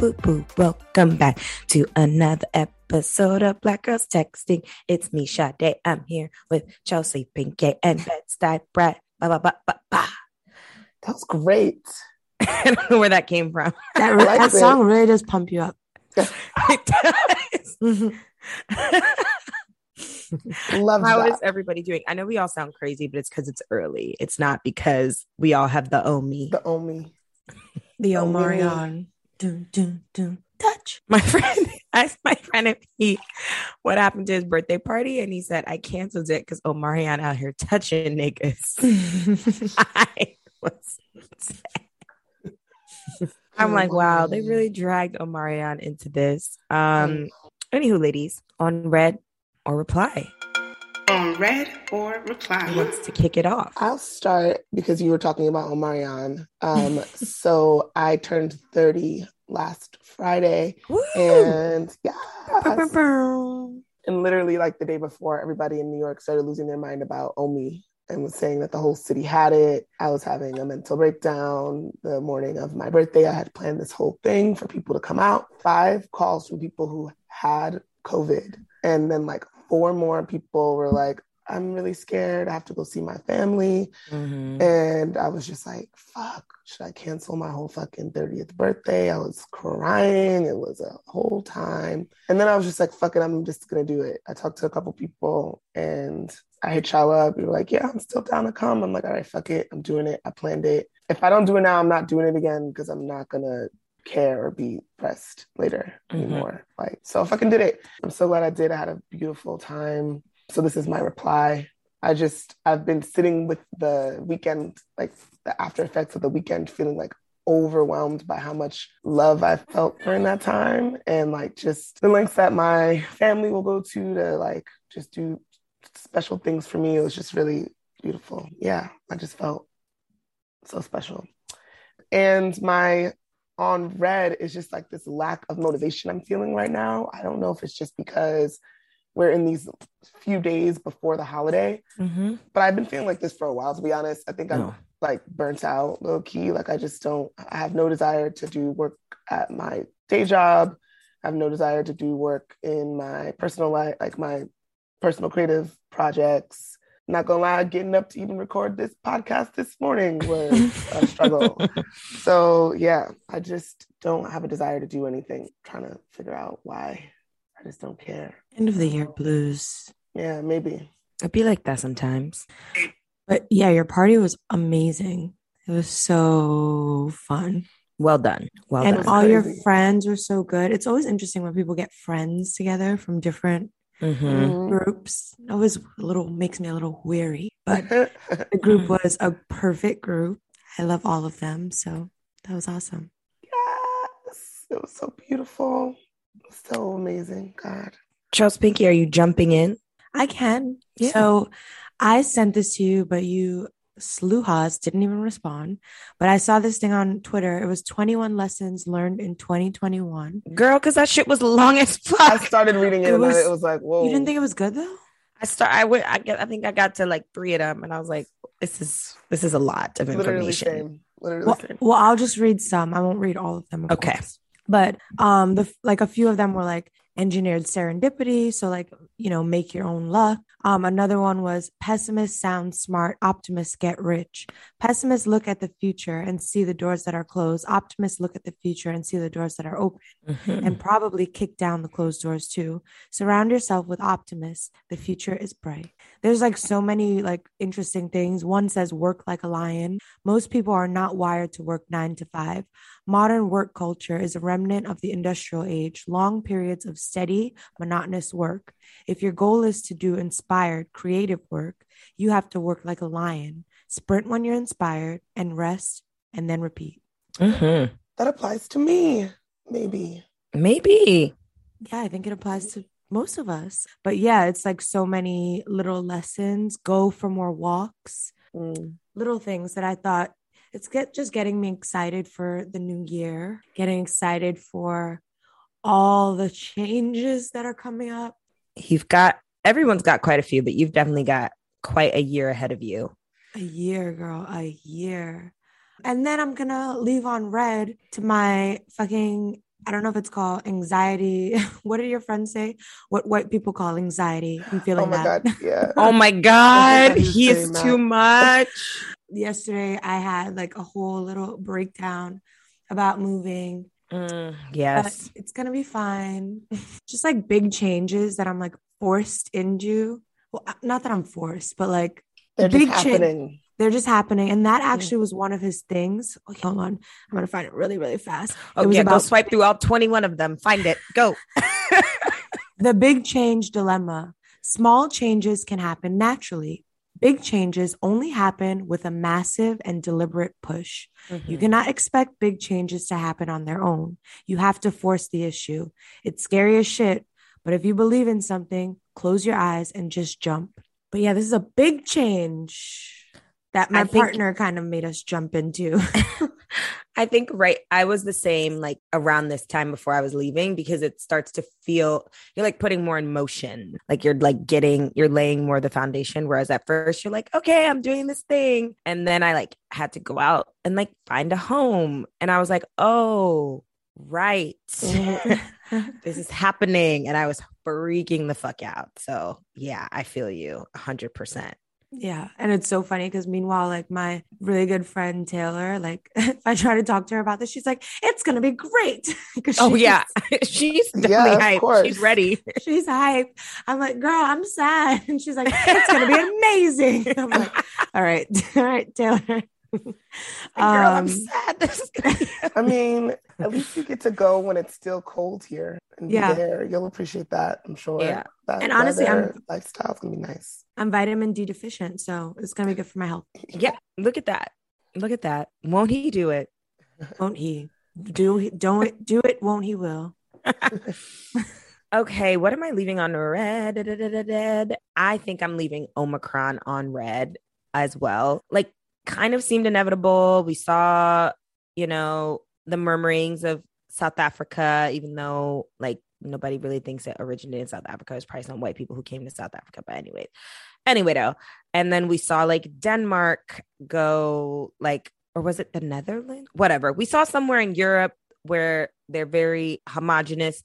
Welcome back to another episode of Black Girls Texting. It's me, Sade. I'm here with Chelsea Pinky and Bed-Stuy Brett. Ba, ba, ba, ba, ba. That was great. I don't know where that came from. That, like that song really does pump you up. It does. Mm-hmm. Love How that. is everybody doing? I know we all sound crazy, but it's because it's early. It's not because we all have the Omi. the Omi. The really? Omarion. Dun, dun, dun, touch. My friend asked my friend if he what happened to his birthday party, and he said I canceled it because Omarion out here touching niggas. I was I'm like, wow, they really dragged Omarion into this. Um, anywho, ladies, on red or reply, on read or reply who reply. wants to kick it off? I'll start because you were talking about Omarion. Um, so I turned 30 last Friday, Woo! and yeah, Bow. and literally like the day before, everybody in New York started losing their mind about Omi and was saying that the whole city had it. I was having a mental breakdown the morning of my birthday. I had planned this whole thing for people to come out. Five calls from people who had COVID, and then like four more people were like, "I'm really scared. I have to go see my family." Mhm. And I was just like, fuck, should I cancel my whole fucking 30th birthday? I was crying. It was a whole time. And then I was just like, fuck it, I'm just gonna do it. I talked to a couple people and I hit y'all up. You were like, yeah, I'm still down to come. I'm like, all right, fuck it. I'm doing it. I planned it. If I don't do it now, I'm not doing it again because I'm not gonna care or be pressed later Mhm. anymore. Like, so I fucking did it. I'm so glad I did. I had a beautiful time. So this is my reply. I just I've been sitting with the weekend, like the after effects of the weekend, feeling like overwhelmed by how much love I felt during that time and like just the lengths that my family will go to to like just do special things for me. It was just really beautiful. Yeah, I just felt so special. And my on red is just like this lack of motivation I'm feeling right now. I don't know if it's just because we're in these few days before the holiday, Mhm. but I've been feeling like this for a while, to be honest. I think I'm No. like burnt out low key. Like I just don't, I have no desire to do work at my day job. I have no desire to do work in my personal life, like my personal creative projects. Not gonna lie, getting up to even record this podcast this morning was a struggle. So yeah, I just don't have a desire to do anything. trying to figure out why. I just don't care. End of the year blues. Yeah, maybe. I'd be like that sometimes. But yeah, your party was amazing. It was so fun. Well done. Well and done. all your friends were so good. It's always interesting when people get friends together from different Mhm. Mhm. groups. It always a little makes me a little weary, but the group was a perfect group. I love all of them. So that was awesome. yes, it was so beautiful. So amazing. God. Chelsea Pinky, are you jumping in? I can. Yeah. So I sent this to you, but you sluhas didn't even respond. But I saw this thing on Twitter. It was 21 lessons learned in 2021. Girl, because that shit was long as fuck. I started reading it, It and was- it was like, whoa. You didn't think it was good though? I start I went I get I think I got to like three of them and I was like, this is this is a lot of literally information. same. Literally Well, same. well, I'll just read some. I won't read all of them. of Okay. course. But um, the like a few of them were like engineered serendipity. So like you know, make your own luck. Um, another one was pessimists sound smart, optimists get rich. Pessimists look at the future and see the doors that are closed. Optimists look at the future and see the doors that are open Mhm. and probably kick down the closed doors too. Surround yourself with optimists. The future is bright. There's like so many like interesting things. One says work like a lion. Most people are not wired to work 9 to 5. Modern work culture is a remnant of the industrial age, long periods of steady, monotonous work. If your goal is to do inspired, creative work, you have to work like a lion. Sprint when you're inspired and rest and then repeat. Mhm. that applies to me. Maybe. Maybe. Yeah, I think it applies to most of us. But yeah, it's like so many little lessons. Go for more walks, Mm. little things that I thought it's get just getting me excited for the new year, getting excited for all the changes that are coming up. You've got everyone's got quite a few, but you've definitely got quite a year ahead of you. A year, girl, a year. And then I'm gonna leave on red to my fucking I don't know if it's called anxiety. what did your friends say? What white people call anxiety? I'm feeling Oh my that. god, yeah. Oh my god, He's he is too much. Yesterday I had like a whole little breakdown about moving. Mm, but yes. it's gonna be fine. Just like big changes that I'm like forced into. Well, uh, not that I'm forced, but like They're just big cha- happening. they're just happening. And Mm. that actually was one of his things. Okay, hold on. I'm gonna find it really, really fast. Oh it yeah, go swipe through all 21 of them. Find it. Go. The big change dilemma. Small changes can happen naturally. Big changes only happen with a massive and deliberate push. You Mm-hmm. cannot expect big changes to happen on their own. You have to force the issue. It's scary as shit, but if you believe in something, close your eyes and just jump. But yeah, this is a big change that my I think- partner kind of made us jump into. I think right. I was the same like around this time before I was leaving because it starts to feel you're like putting more in motion. Like you're like getting, you're laying more of the foundation. Whereas at first you're like, okay, I'm doing this thing. And then I like had to go out and like find a home. And I was like, oh, right. this is happening. And I was freaking the fuck out. So yeah, I feel you 100%. Yeah. And it's so funny because meanwhile, like my really good friend Taylor, like if I try to talk to her about this, she's like, it's gonna be great. 'Cause Oh, yeah. She's definitely of hyped. She's ready. She's hyped. I'm like, girl, I'm sad. And she's like, it's gonna be amazing. I'm like, all right, all right, Taylor. Girl, I'm Um, sad. This is gonna be I mean, at least you get to go when it's still cold here and Yeah. be there. You'll appreciate that, I'm sure. Yeah. That And honestly, I'm- weather, lifestyle's gonna be nice. I'm vitamin D deficient, so it's gonna be good for my health. yeah. Look at that. Look at that. Won't he do it? Won't he? Do don't do it, won't he will. Okay, what am I leaving on red? I think I'm leaving Omicron on red as well. Like, kind of seemed inevitable. We saw, you know, the murmurings of South Africa, even though like nobody really thinks it originated in South Africa. It's probably some white people who came to South Africa. But anyway, anyway, though. And then we saw like Denmark go like, or was it the Netherlands? Whatever. We saw somewhere in Europe where they're very homogenous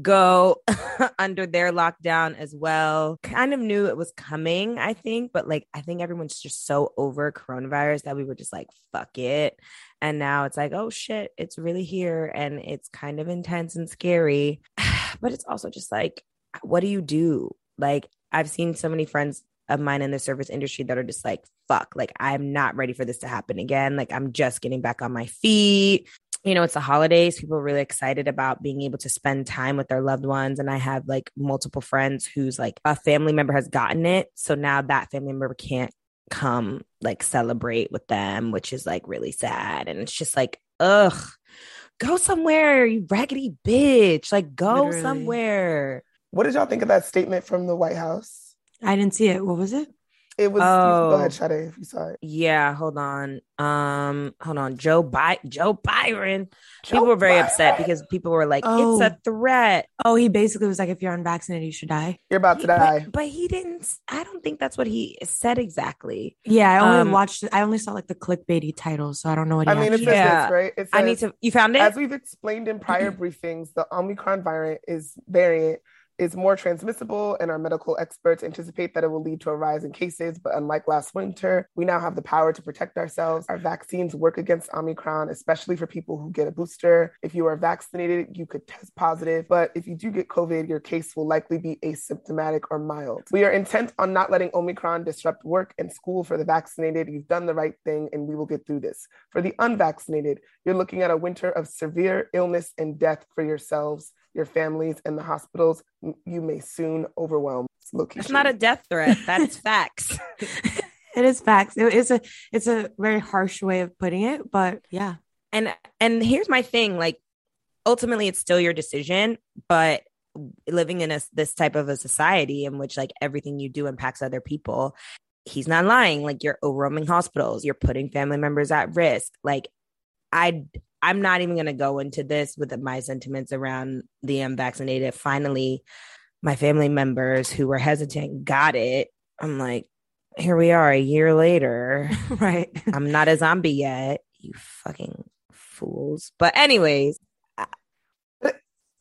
go under their lockdown as well. Kind of knew it was coming, I think, but like I think everyone's just so over coronavirus that we were just like, fuck it. And now it's like, oh shit, it's really here and it's kind of intense and scary. but it's also just like, what do you do? Like, I've seen so many friends of mine in the service industry that are just like, fuck, like I'm not ready for this to happen again. Like I'm just getting back on my feet you know, it's the holidays. People are really excited about being able to spend time with their loved ones. And I have like multiple friends who's like a family member has gotten it. So now that family member can't come like celebrate with them, which is like really sad. And it's just like, ugh, go somewhere, you raggedy bitch. Like go Literally. somewhere. What did y'all think of that statement from the White House? I didn't see it. What was it? It was Oh. go ahead, Sade, if you saw it. Yeah, hold on. Um, hold on. Joe By Joe Biden. Joe people were very upset because people were like, Oh. it's a threat. Oh, he basically was like, if you're unvaccinated, you should die. You're about to die. But, but he didn't. I don't think that's what he said exactly. Yeah, I only Um, watched. I only saw like the clickbaity title, so I don't know what. He I mean, it actually- says Yeah. this, right? It I need to. You found it? As we've explained in prior briefings, the Omicron variant is variant is more transmissible, and our medical experts anticipate that it will lead to a rise in cases. But unlike last winter, we now have the power to protect ourselves. Our vaccines work against Omicron, especially for people who get a booster. If you are vaccinated, you could test positive, but if you do get COVID, your case will likely be asymptomatic or mild. We are intent on not letting Omicron disrupt work and school for the vaccinated. You've done the right thing, and we will get through this. For the unvaccinated, you're looking at a winter of severe illness and death for yourselves, your families, and the hospitals you may soon overwhelm. It's It's not a death threat. That's facts. it is facts. It is a. It's a very harsh way of putting it, but yeah, and and here's my thing like ultimately it's still your decision but living in a, this type of a society in which like everything you do impacts other people he's not lying like you're overwhelming hospitals you're putting family members at risk like i i'm not even going to go into this with my sentiments around the unvaccinated. Finally my family members who were hesitant got it. I'm like here we are a year later. Right. i'm not a zombie yet you fucking fools. But anyways uh,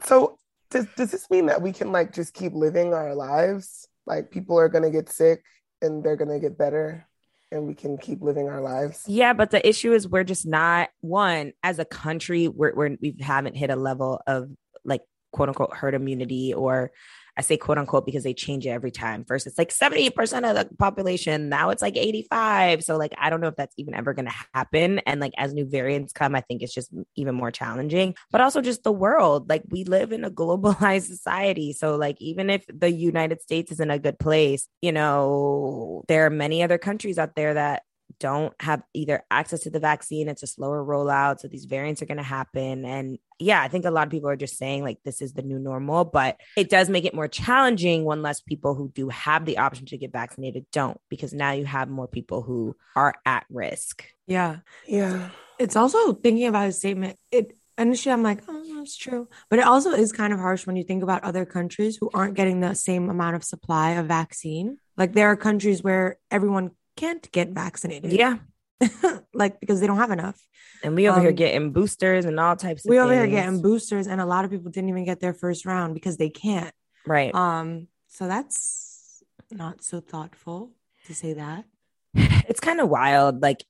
So does does this mean that we can like just keep living our lives? Like people are gonna get sick and they're gonna get better and we can keep living our lives. Yeah, but the issue is we're just not one as a country. We're, we're we haven't hit a level of like quote unquote herd immunity, or I say quote unquote because they change it every time. First, it's like seventy percent of the population. Now it's like eighty five. So like I don't know if that's even ever going to happen. And like as new variants come, I think it's just even more challenging. But also just the world. Like we live in a globalized society, so like even if the United States is in a good place, you know there are many other countries out there that don't have either access to the vaccine it's a slower rollout so these variants are going to happen and yeah i think a lot of people are just saying like this is the new normal but it does make it more challenging when less people who do have the option to get vaccinated don't because now you have more people who are at risk Yeah. Yeah. It's also thinking about his statement. It initially I'm like, oh, that's true. But it also is kind of harsh when you think about other countries who aren't getting the same amount of supply of vaccine. Like there are countries where everyone can't get vaccinated. yeah like because they don't have enough. and we over here Um, getting boosters and all types of We over here getting boosters, and a lot of people didn't even get their first round because they can't. right Um, so that's not so thoughtful to say that. it's kind of wild like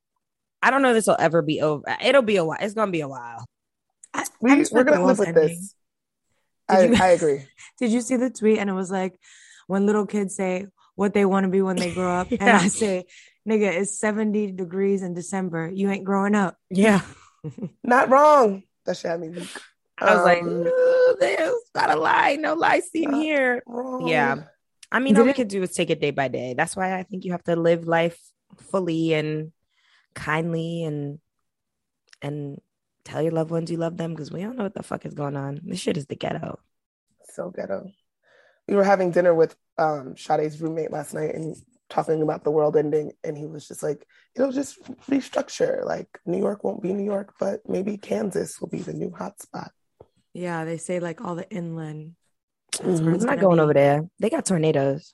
i don't know if this will ever be over it'll be a while it's gonna be a while I, we, we're want gonna live with ending. this. I, you- I agree. Did you see the tweet? And it was like when little kids say what they want to be when they grow up, and I say, "Nigga, it's seventy degrees in December. You ain't growing up." yeah Not wrong. That shit had me weak. i was like Um, "Ooh, there's not a lie no lie seen here Wrong. Yeah. I mean, all we could do is take it day by day. That's why I think you have to live life fully and kindly and and tell your loved ones you love them because we don't know what the fuck is going on. This shit is the ghetto. So ghetto. We were having dinner with um Sade's roommate last night and talking about the world ending, and he was just like, it'll just restructure. Like New York won't be New York, but maybe Kansas will be the new hotspot. Yeah, they say like all the inland. That's Mhm. it's not gonna be. over there. They got tornadoes.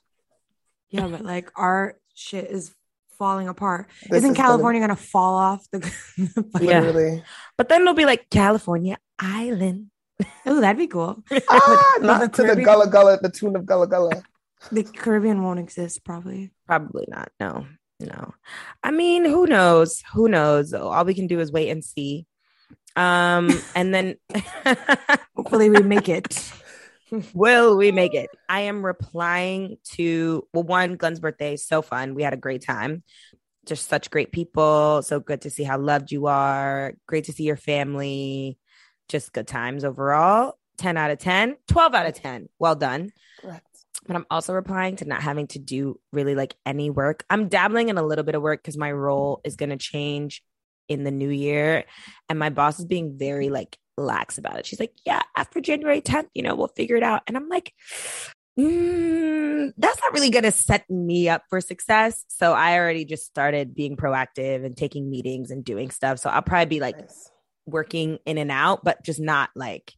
Yeah, but like our shit is falling apart. This Isn't is gonna- California gonna fall off the? Yeah. Literally. But then it'll be like California Island. oh, that'd be cool. ah, the not to the Caribbean- Gullah Gullah, the tune of Gullah Gullah. The Caribbean won't exist probably. Probably not. No, no. I mean, who knows? Who knows? All we can do is wait and see. Um, and then Hopefully, we make it. Will we make it? I am replying to well, one, Glenn's birthday. So fun. We had a great time. Just such great people. So good to see how loved you are. Great to see your family. Just good times overall. 10 out of 10, 12 out of 10. Well done. Correct. But I'm also replying to not having to do really like any work. I'm dabbling in a little bit of work because my role is going to change in the new year. And my boss is being very like lax about it. She's like, yeah, after January 10th, you know, we'll figure it out. And I'm like, mm, that's not really going to set me up for success. So I already just started being proactive and taking meetings and doing stuff. So I'll probably be like Nice. working in and out, but just not like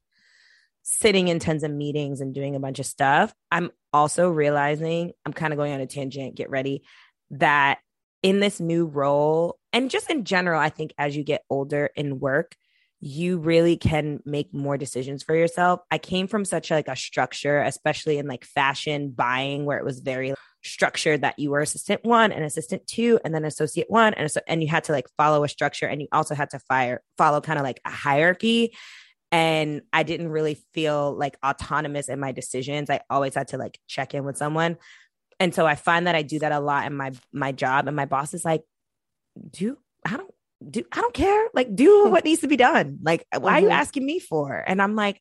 sitting in tons of meetings and doing a bunch of stuff. I'm also realizing I'm kind of going on a tangent, get ready, that in this new role, and just in general, I think as you get older in work, you really can make more decisions for yourself. I came from such like a structure, especially in like fashion buying, where it was very structured that you were assistant one and assistant two, and then associate one, and so and you had to like follow a structure, and you also had to fire follow kind of like a hierarchy. And I didn't really feel like autonomous in my decisions. I always had to like check in with someone, and so I find that I do that a lot in my my job. And my boss is like, "Do I don't do I don't care. Like, do what needs to be done. Like, why are you Mhm. asking me for?" And I'm like,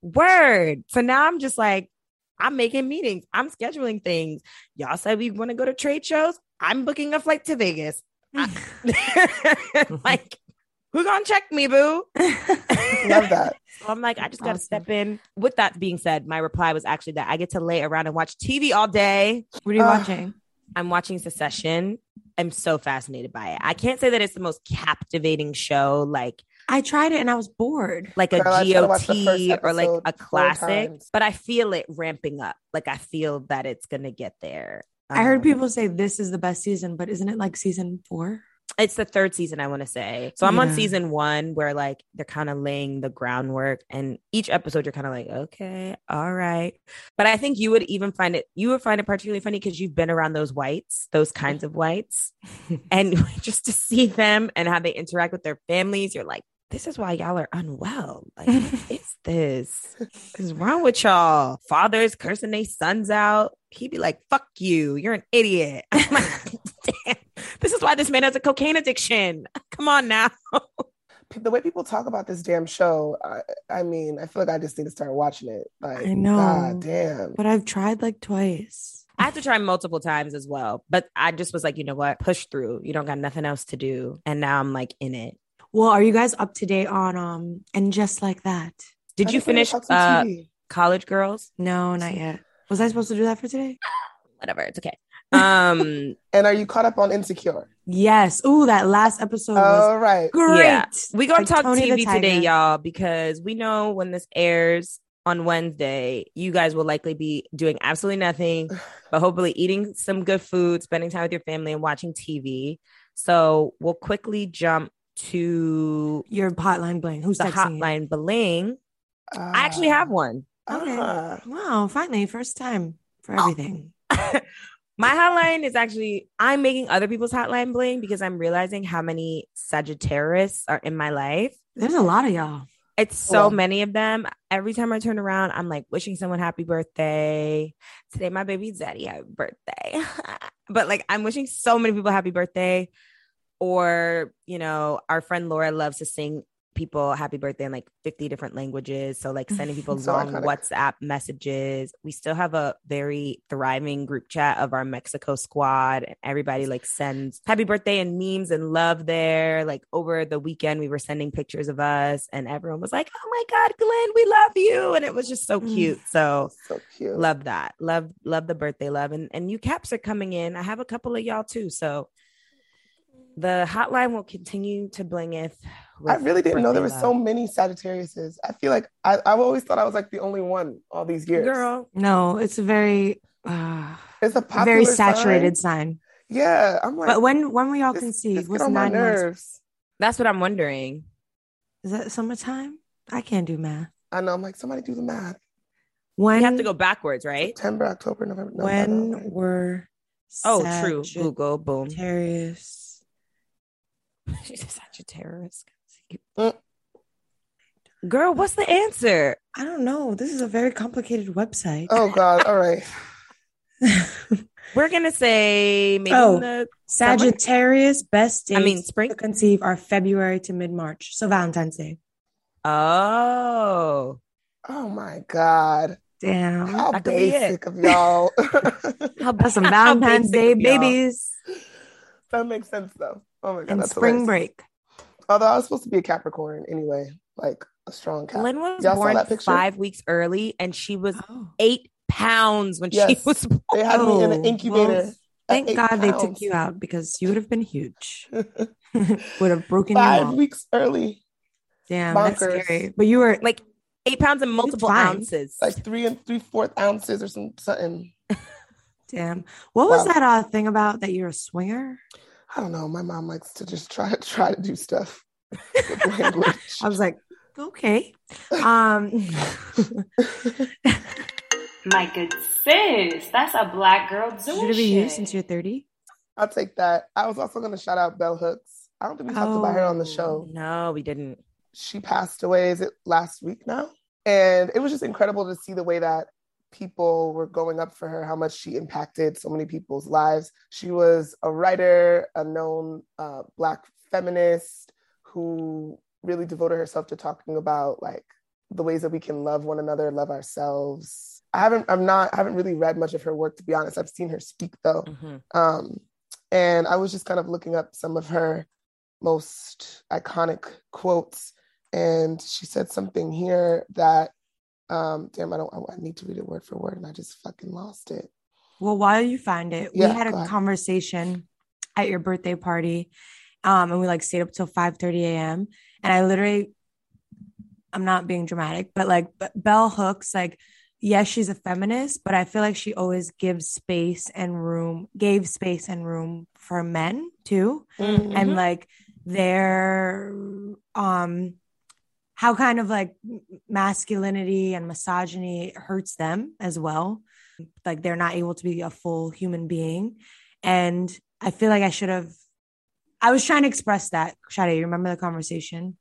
"Word." So now I'm just like, I'm making meetings. I'm scheduling things. Y'all said we want to go to trade shows. I'm booking a flight to Vegas. I- like Who gonna check me, boo? Love that. So I'm like, I just gotta Awesome. step in. With that being said, my reply was actually that I get to lay around and watch TV all day. What are you Uh, watching? I'm watching Succession. I'm so fascinated by it. I can't say that it's the most captivating show, like I tried it and I was bored. like a Girl, I tried to watch the first GOT or like a classic, but I feel it ramping up. Like I feel that it's gonna get there. I heard Um, people say this is the best season, but isn't it like season four? It's the third season i want to say. So i'm on season one where like they're kind of laying the groundwork and each episode you're kind of like okay all right. But i think you would even find it you would find it particularly funny because you've been around those whites those kinds of whites. And just to see them and how they interact with their families you're like this is why y'all are unwell. Like what is this? What is wrong with y'all? Fathers cursing their sons out. He'd be like fuck you. You're an idiot. I'm like, this is why this man has a cocaine addiction. Come on now. The way people talk about this damn show, I, I mean, I feel like I just need to start watching it. Like, I know. God damn. But I've tried like twice. I had to try multiple times as well, but I just was like, you know what? Push through. You don't got nothing else to do. And now I'm like in it. Well, are you guys up to date on um and just like that? Did I you finish uh, College Girls? No, not yet. Was I supposed to do that for today? Whatever. It's okay. Um, And are you caught up on Insecure? Yes. Ooh, that last episode was All right. great. Yeah. we gonna Like talk Tony TV today, y'all, because we know when this airs on Wednesday, you guys will likely be doing absolutely nothing, but hopefully eating some good food, spending time with your family, and watching TV. So we'll quickly jump to Your hotline bling. Who's the texting you? hotline bling. I actually have one. Okay. Ah. Wow, finally, first time for everything. My hotline is actually I'm making other people's hotline bling because I'm realizing how many Sagittarius are in my life. There's a lot of y'all. It's so Well- many of them. Every time I turn around, I'm like wishing someone happy birthday. Today, my baby Zaddy happy birthday. but like, I'm wishing so many people happy birthday. Or, you know, our friend Laura loves to sing people happy birthday in like 50 different languages. So, like, sending people long iconic. WhatsApp messages. We still have a very thriving group chat of our Mexico squad. And everybody like sends happy birthday and memes and love there. Like, over the weekend, we were sending pictures of us, and everyone was like, oh my God, Glenn, we love you. And it was just so Mm. cute. So, So cute. love that love love the birthday love and and new caps are coming in i have a couple of y'all too so the hotline will continue to blingeth I really didn't know there were so many Sagittariuses. I feel like I, I've always thought I was like the only one all these years. girl No, it's a very uh, it's a a popular very saturated sign. sign. Yeah, I'm like, But when when were y'all this- conceived? this What's on my nine months? that's what i'm wondering Is that summertime? I can't do math. I know. I'm like, somebody do the math. When you have to go backwards right September, October, November. No, when no, no, right? were oh true google boom Sagittarius? she's a sagittarius Mm. girl what's the answer I don't know. This is a very complicated website. Oh God! All right. we're gonna say maybe Oh. the Sagittarius best dates i mean spring to conceive are February to mid March. So Valentine's Day. oh Oh my God! Damn. How that could be it. basic of y'all. how, about some Valentine's Day babies that makes sense though. Oh my God! and that's spring hilarious. break. Although I was supposed to be a Capricorn anyway, like a strong Cap. Lynn was Y'all born that five weeks early, and she was Oh. eight pounds when she was born. They had me in Oh, an incubator. well, Thank eight God they took you out because you would have been huge. would have broken Five you off. weeks early, Damn, that's bonkers. scary. But you were like, Like eight pounds and multiple ounces. like three and three fourth ounces or some something. damn. What was that uh, thing about that you're a swinger? I don't know. My mom likes to just try try to do stuff. I was like, okay. Um, My good sis, that's a black girl doing should it be you since you're 30? I'll take that. I was also going to shout out Bell Hooks. I don't think we talked about her on the show. no, we didn't. She passed away. Is it last week now? And it was just incredible to see the way that people were going up for her, how much she impacted so many people's lives. She was a writer, a known uh, Black feminist who really devoted herself to talking about like the ways that we can love one another, love ourselves. I haven't, I'm not, I haven't really read much of her work to be honest. I've seen her speak though. Mhm. Um, and I was just kind of looking up some of her most iconic quotes. And she said something here that, um, damn, I don't, I need to read it word for word, and I just fucking lost it. Well, while you find it, Yeah, we had a conversation at your birthday party. Um, and we like stayed up till 5 30 a.m. And I literally, I'm not being dramatic, but like B- Bell Hooks, like, yes, she's a feminist, but I feel like she always gives space and room, gave space and room for men too. Mm-hmm. And like their um how kind of like masculinity and misogyny hurts them as well. Like they're not able to be a full human being. And I feel like I should have I was trying to express that. Sade, you remember the conversation?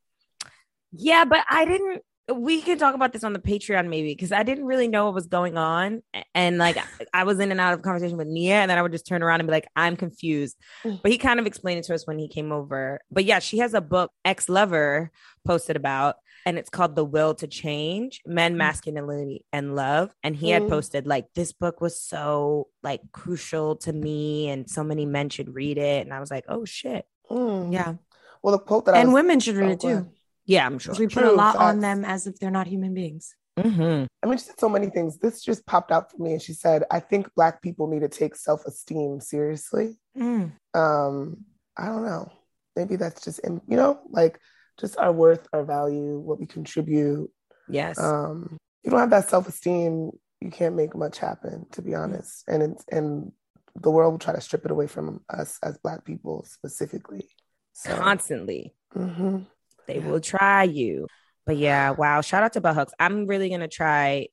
Yeah, but I didn't. We can talk about this on the Patreon maybe because I didn't really know what was going on, and like I was in and out of conversation with Nia, and then I would just turn around and be like, "I'm confused." Mm. But he kind of explained it to us when he came over. But yeah, she has a book, Ex Lover, posted about, and it's called "The Will to Change: Men, Masculinity, and Love." And he had Mm. posted like, "This book was so like crucial to me, and so many men should read it." And I was like, "Oh shit." Mm. Yeah. Well, the quote that I And was, women should read oh, it too. ahead. Yeah, I'm sure. We put a True, lot on them as if they're not human beings. Mhm. I mean, she said so many things. This just popped out for me, and she said, "I think Black people need to take self esteem seriously." Mm. Um, I don't know. Maybe that's just in- you know, like just our worth, our value, what we contribute. Yes. Um, if you don't have that self esteem, you can't make much happen. To be honest, and it's, and the world will try to strip it away from us as Black people specifically. So, Constantly. mhm. They will try you. But yeah, wow. Shout out to Bell Hooks. I'm really gonna try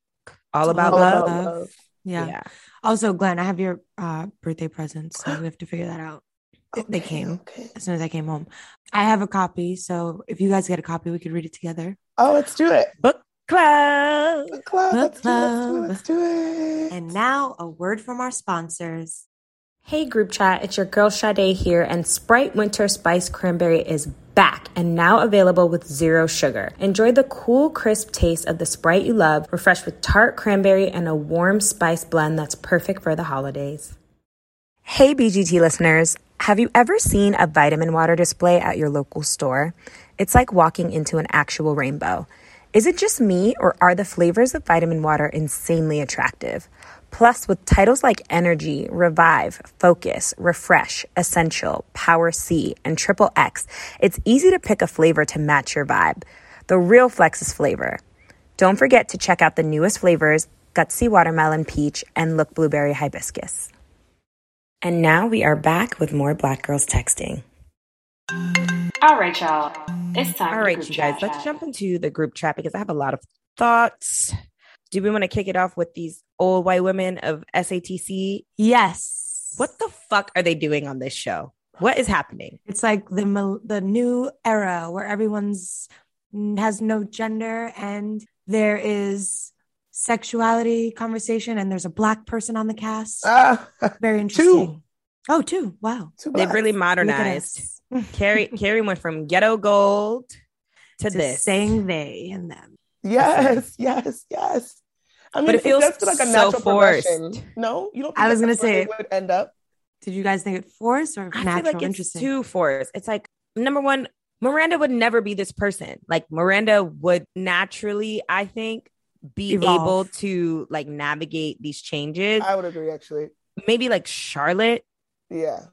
all about All love. About Love. Love. Yeah. yeah. Also, Glenn, I have your uh, birthday presents, so we have to figure that out. They came Okay. as soon as I came home. I have a copy, so if you guys get a copy, we could read it together. Oh, let's do it. Book club. Book club. Book Let's do it. Let's do it. Let's do it. And now, a word from our sponsors. Hey group chat, it's your girl Sade here, and Sprite Winter Spice Cranberry is back and now available with zero sugar. Enjoy the cool, crisp taste of the Sprite you love, refreshed with tart cranberry and a warm spice blend that's perfect for the holidays. Hey BGT listeners, have you ever seen a vitamin water display at your local store? It's like walking into an actual rainbow. Is it just me, or are the flavors of vitamin water insanely attractive? Plus, with titles like Energy, Revive, Focus, Refresh, Essential, Power C, and Triple X, it's easy to pick a flavor to match your vibe. The real flex is flavor. Don't forget to check out the newest flavors Gutsy Watermelon Peach and Look Blueberry Hibiscus. And now we are back with more Black Girls Texting. All right, y'all. It's time. All right, for group you guys, chat let's jump into the group chat because I have a lot of thoughts. Do we want to kick it off with these old white women of SATC? Yes. What the fuck are they doing on this show? What is happening? It's like the the new era where everyone's mm, has no gender and there is sexuality conversation and there's a black person on the cast. Ah, Very interesting. Oh, two. Wow. too They've really modernized. us. Carrie Carrie went from ghetto gold to, to this. saying they and them. Yes, yes, yes. I mean, But it feels that's like a so natural forced. progression. No, you don't. Think I was gonna say- they would end up. Did you guys think it forced or I natural? feel like it's interesting. too forced. It's like number one, Miranda would never be this person. Like Miranda would naturally, I think, be Evolve. able to like navigate these changes. I would agree, actually. Maybe like Charlotte. Yeah,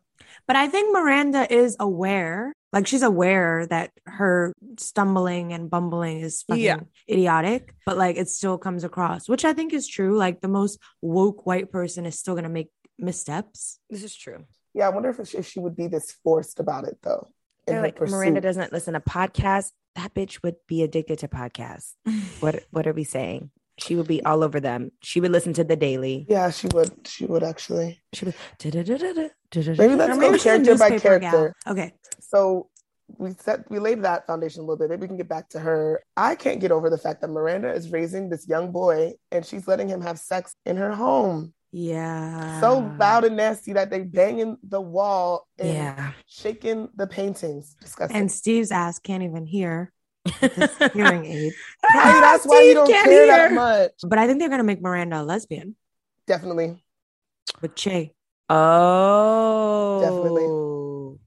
But I think Miranda is aware, like she's aware that her stumbling and bumbling is fucking Yeah. idiotic, but like it still comes across, which I think is true. Like the most woke white person is still gonna make missteps. This is true. yeah. I wonder if she, if she would be this forced about it though. In They're her like Miranda doesn't listen to podcasts. That bitch would be addicted to podcasts. What what are we saying? She would be all over them. She would listen to the daily. Yeah, she would. She would actually. She would Maybe let's go maybe she's a character by gal. character. Okay. So we set we laid that foundation a little bit. Maybe we can get back to her. I can't get over the fact that Miranda is raising this young boy and she's letting him have sex in her home. Yeah. so loud and nasty that they banging the wall and Yeah. shaking the paintings. Disgusting. And Steve's ass can't even hear his hearing aid. Probably that's why you don't can't care that much. But I think they're gonna make Miranda a lesbian Definitely. with Che. Oh, Definitely.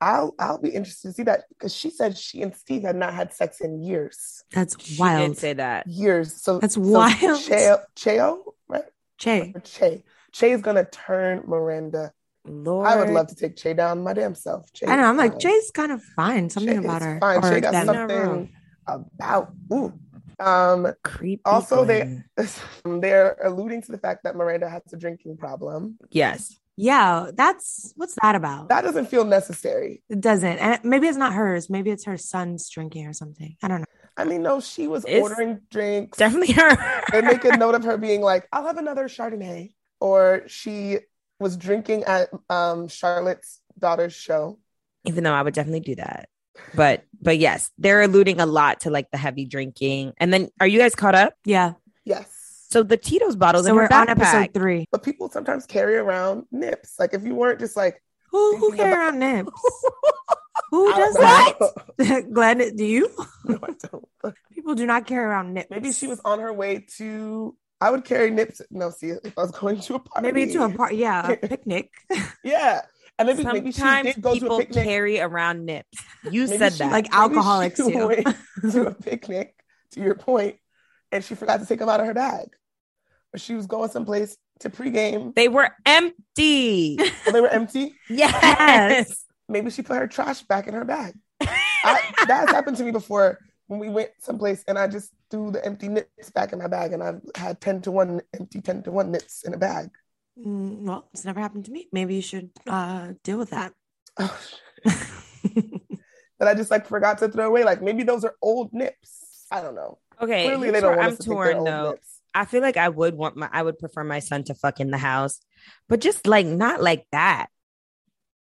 I'll I'll be interested to see that because she said she and Steve had not had sex in years. That's She wild. did say that. Years. So That's so wild. Cheo, Cheo, right? Che. Che. Che is gonna turn Miranda. Lord. I would love to take Che down my damn self. Che I know. I'm like. Che's kind of fine. Something Che about her. Fine. Che got them. Not wrong. something about ooh. Um, creepy. also they they're alluding to the fact that Miranda has a drinking problem. yes. Yeah, that's what's that about? That doesn't feel necessary. it doesn't. And maybe it's not hers. Maybe it's her son's drinking or something. I don't know. I mean, no, she was It's ordering drinks. Definitely her. they make a note of her being like, I'll have another Chardonnay. Or she was drinking at um, Charlotte's daughter's show. Even though I would definitely do that. But but yes, they're alluding a lot to like the heavy drinking. And then are you guys caught up? Yeah. Yes. So the Tito's bottles So in we're her on episode three. But people sometimes carry around nips. Like if you weren't just like, Who who Thinking carry about- around nips? Who does that? know. Glenn, do you? no, I don't. People do not carry around nips. Maybe she was on her way to. I would carry nips. No, see, if I was going to a party. maybe to a party. Yeah, a picnic. Yeah, and maybe maybe she Sometimes did go to people a picnic. carry around nips. You Maybe said she- that. Like alcoholics she do. went to a picnic. To your point, and she forgot to take them out of her bag, or she was going someplace to pregame. they were empty. and they were empty. yes. Maybe she put her trash back in her bag. I, that has happened to me before when we went someplace and I just threw the empty nips back in my bag and I had 10 to 1 empty 10 to 1 nips in a bag. Mm, well, it's never happened to me. Maybe you should uh, deal with that. Oh, that I just like forgot to throw away. Like maybe those are old nips. I don't know. Okay. Clearly they don't want I'm us to think they're torn old though. nips. I feel like I would want my I would prefer my son to fuck in the house, but just like not like that.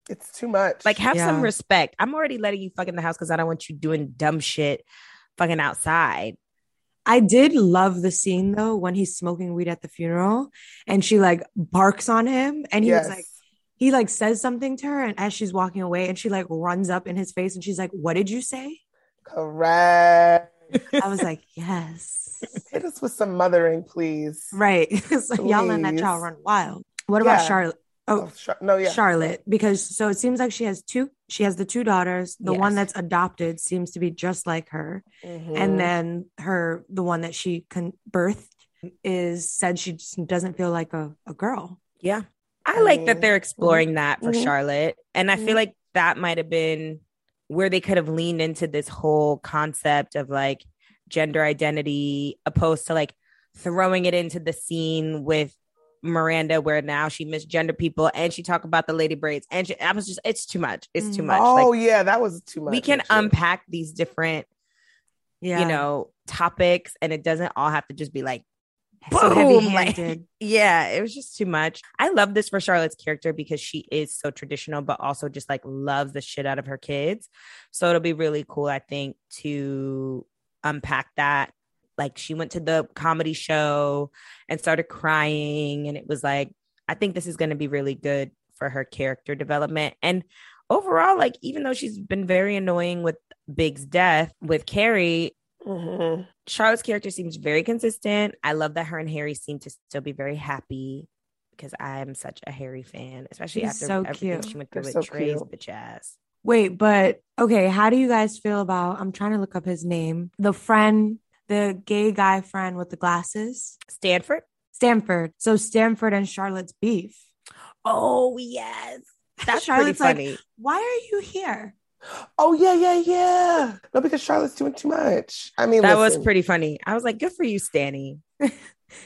It's too much. Like have some respect. I'm already letting you fuck in the house because I don't want you doing dumb shit fucking outside. I did love the scene though when he's smoking weed at the funeral and she like barks on him and he yes. was like he like says something to her and as she's walking away and she like runs up in his face and she's like what did you say correct. i was like yes Hit us with some mothering, please. right so y'all letting that child run wild what about charlotte Oh, Char- no, yeah. charlotte because so it seems like she has two she has the two daughters the one that's adopted seems to be just like her Mhm. and then her the one that she con- birthed is said she just doesn't feel like a, a girl Yeah. I I like that they're exploring that for mhm. Charlotte. And I feel like that might have been where they could have leaned into this whole concept of like gender identity, opposed to like throwing it into the scene with Miranda, where now she misgender people and she talk about the lady braids. And she, I was just, it's too much. It's too Mhm. much. oh like, yeah, that was too much. we can actually. unpack these different, yeah you know, topics and it doesn't all have to just be like, so boom, like- yeah, it was just too much. I love this for Charlotte's character because she is so traditional, but also just like loves the shit out of her kids. So it'll be really cool, I think, to unpack that. Like she went to the comedy show and started crying, and it was like, I think this is going to be really good for her character development. And overall, like, even though she's been very annoying with Big's death with Carrie, Mhm. Charlotte's character seems very consistent. I love that her and Harry seem to still be very happy because I'm such a Harry fan, especially He's after so everything cute. she went through They're with so Trey's cute. bitch ass. Wait, but okay, how do you guys feel about I'm trying to look up his name. The friend, the gay guy friend with the glasses. Stanford. Stanford. So Stanford and Charlotte's beef. Oh yes, that's Charlotte's like, pretty funny. Why are you here? Oh yeah, yeah, yeah. No, because Charlotte's doing too much. I mean, that was pretty funny. I was like, good for you, Stanny.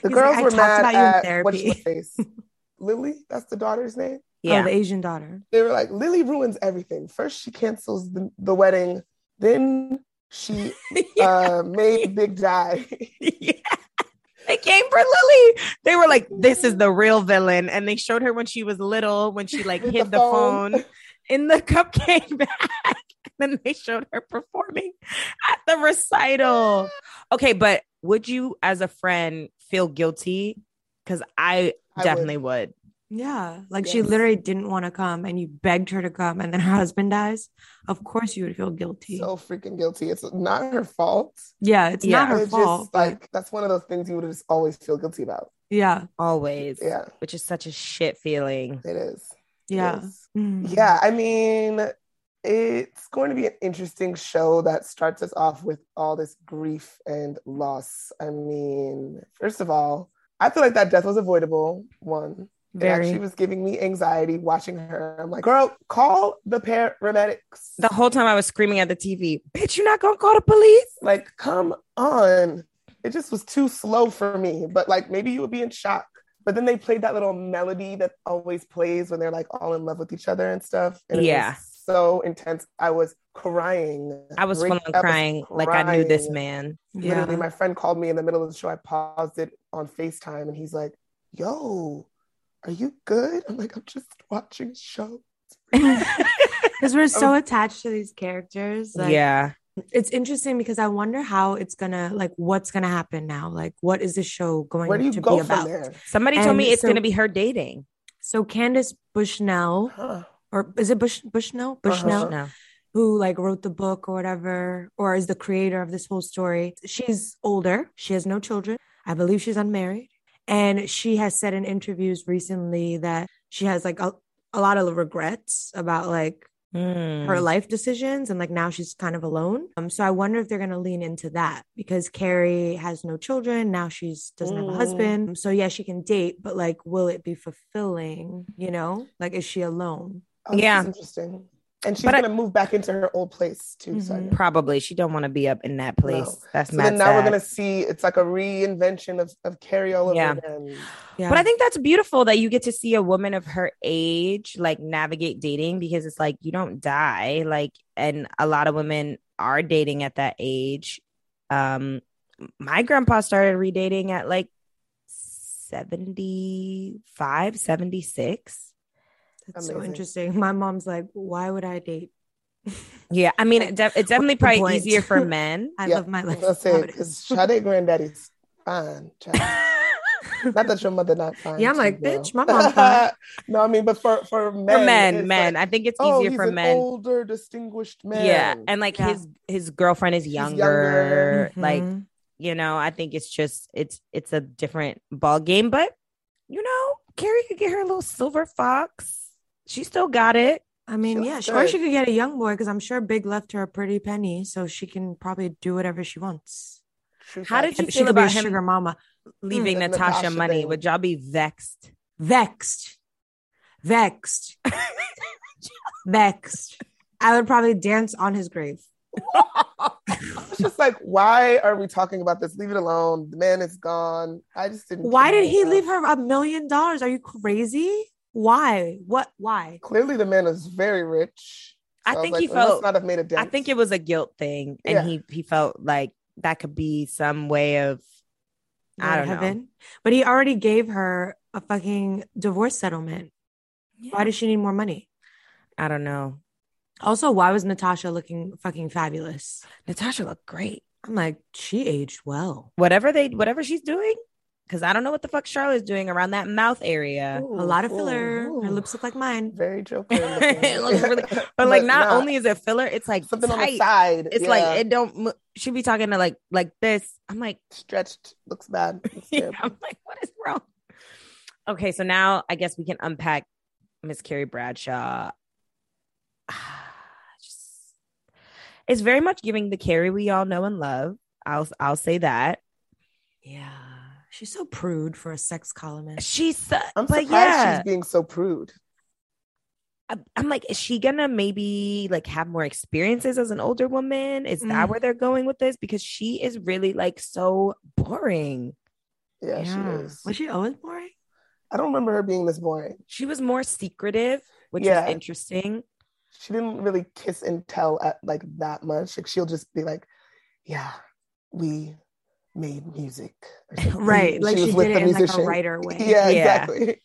The girls like, were talked mad about you in at what's therapy. face, Lily. That's the daughter's name. Oh, yeah, Oh, the Asian daughter. They were like, Lily ruins everything. First, she cancels the, the wedding. Then she uh, made Big die. yeah. They came for Lily. They were like, "This is the real villain," and they showed her when she was little, when she like hid the the, phone. phone. in the cupcake bag. and then they showed her performing at the recital. Okay, but would you, as a friend, feel guilty? Because I, I definitely would. Yeah. Like she literally didn't want to come and you begged her to come and then her husband dies. Of course you would feel guilty. so freaking guilty. It's not her fault. yeah, it's Yeah. not her it's fault. just but like that's one of those things you would just always feel guilty about. yeah. Always. Yeah, Which is such a shit feeling. it is. It Yeah. is. Mm. Yeah, I mean, It's going to be an interesting show that starts us off with all this grief and loss. I mean, first of all, I feel like that death was avoidable. One, it actually was giving me anxiety watching her. I'm like, girl, call the paramedics. The whole time I was screaming at the TV, bitch, you're not gonna call the police? like, come on. It just was too slow for me. But like, maybe you would be in shock. But then they played that little melody that always plays when they're like all in love with each other and stuff. And it Yeah. was so intense. I was crying. I was full on crying, like I knew this man. Yeah. Literally, my friend called me in the middle of the show. I paused it on FaceTime and he's like, Yo, are you good? I'm like, I'm just watching a show. Because we're so attached to these characters. Like, yeah. It's interesting because I wonder how it's gonna like what's gonna happen now. Like what is the show going Where do you to go be from about? there? Somebody told me it's so- gonna be her dating. So Candace Bushnell, Huh. or is it Bush Bushnell? Bushnell, Uh-huh. No. who like wrote the book or whatever, or is the creator of this whole story. She's older. She has no children. I believe she's unmarried. And she has said in interviews recently that she has like a, a lot of regrets about like Mm. her life decisions and like now she's kind of alone. Um, so I wonder if they're gonna lean into that because Carrie has no children now. She's doesn't have a Mm. husband, so yeah, she can date, but like, will it be fulfilling? You know, like is she alone? Oh, Yeah. interesting. And she's But gonna move back into her old place too. So I Mhm. know. Probably she don't want to be up in that place. No. That's So mad then now we're gonna see it's like a reinvention of, of Carrie all over Yeah. again. Yeah, But I think that's beautiful that you get to see a woman of her age like navigate dating because it's like you don't die like and a lot of women are dating at that age. Um my grandpa started redating at like 75, 76. That's so interesting. My mom's like, why would I date? Yeah, I mean it def- it's definitely What's probably point? easier for men. I Yeah, love my life. I'll say how it because is. Sade granddaddy's fine. child. not that your mother not fine. Yeah, I'm like, girl. bitch, my mom fine. no, I mean, but for for men, for men, men. like, I think it's oh, easier he's for an men. older, distinguished man. Yeah, and like Yeah. his his girlfriend is younger. younger. Like Mhm. you know, I think it's just it's it's a different ball game. But you know, Carrie could get her little silver fox. She still got it. I mean, She yeah, looks she, or she could get a young boy because I'm sure Big left her a pretty penny, so she can probably do whatever she wants. True How did you And she feel could be a about him sugar mama. leaving the Natasha, Natasha money? thing. Would y'all be vexed? Vexed. Vexed. Vexed. I would probably dance on his grave. It's just like, why are we talking about this? Leave it alone. The man is gone. I just didn't. Why did he enough. leave her a million dollars? Are you crazy? Why? What? Why? Clearly, the man is very rich. I was think like, he "Well, felt- not have made a I dent. think it was a guilt thing, and Yeah. he he felt like that could be some way of I don't know. But he already gave her a fucking divorce settlement. Why does she need more money? I don't know. Also, why was Natasha looking fucking fabulous? Natasha looked great. I'm like, she aged well. Whatever they whatever she's doing, because I don't know what the fuck Charlotte's doing around that mouth area. a lot of filler. ooh. Her lips look like mine. very joker. It looks really- But like, not only is it filler, it's like something on the side. It's yeah. like it don't. mo- She be talking to like like this. I'm like, stretched. Looks bad. Yeah. I'm like, what is wrong? Okay, so now I guess we can unpack Miss Carrie Bradshaw. Just, it's very much giving the Carrie we all know and love. I'll I'll say that. Yeah. She's so prude for a sex columnist. She's so, I'm but surprised yeah, she's being so prude. I- I'm like, is she gonna maybe like have more experiences as an older woman? Is Mm. that where they're going with this? Because she is really like so boring. Yeah, she is. Was she always boring? I don't remember her being this boring. She was more secretive, which Yeah. is interesting. She didn't really kiss and tell at like that much. Like she'll just be like, "Yeah, we made music." or something. Right. Like she, was did it in like a writer way. Yeah, Yeah. exactly.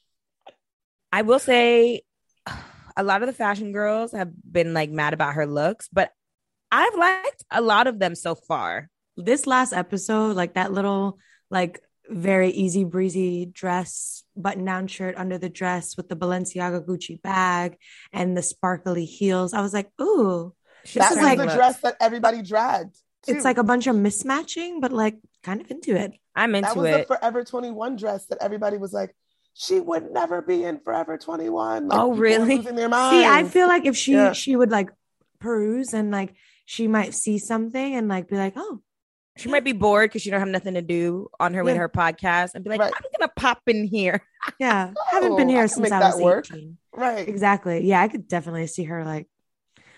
I will say a lot of the fashion girls have been like mad about her looks, but I've liked a lot of them so far. This last episode, like that little, like very easy breezy dress, button down shirt under the dress with the Balenciaga Gucci bag and the sparkly heels. I was like, ooh, She's That is was like- the dress that everybody dragged. it's like a bunch of mismatching, but like kind of into it. I'm into it. that was it. the Forever 21 dress that everybody was like, she would never be in Forever 21. Like, Oh, really? Losing their minds. See, I feel like if she Yeah. she would like peruse and like she might see something and like be like, oh, She might be bored because she don't have nothing to do on her way to Yeah. her podcast and be like, Right. I'm gonna pop in here. yeah, haven't been Oh, I here since make I that was work. 18. Right. Exactly. Yeah, I could definitely see her like,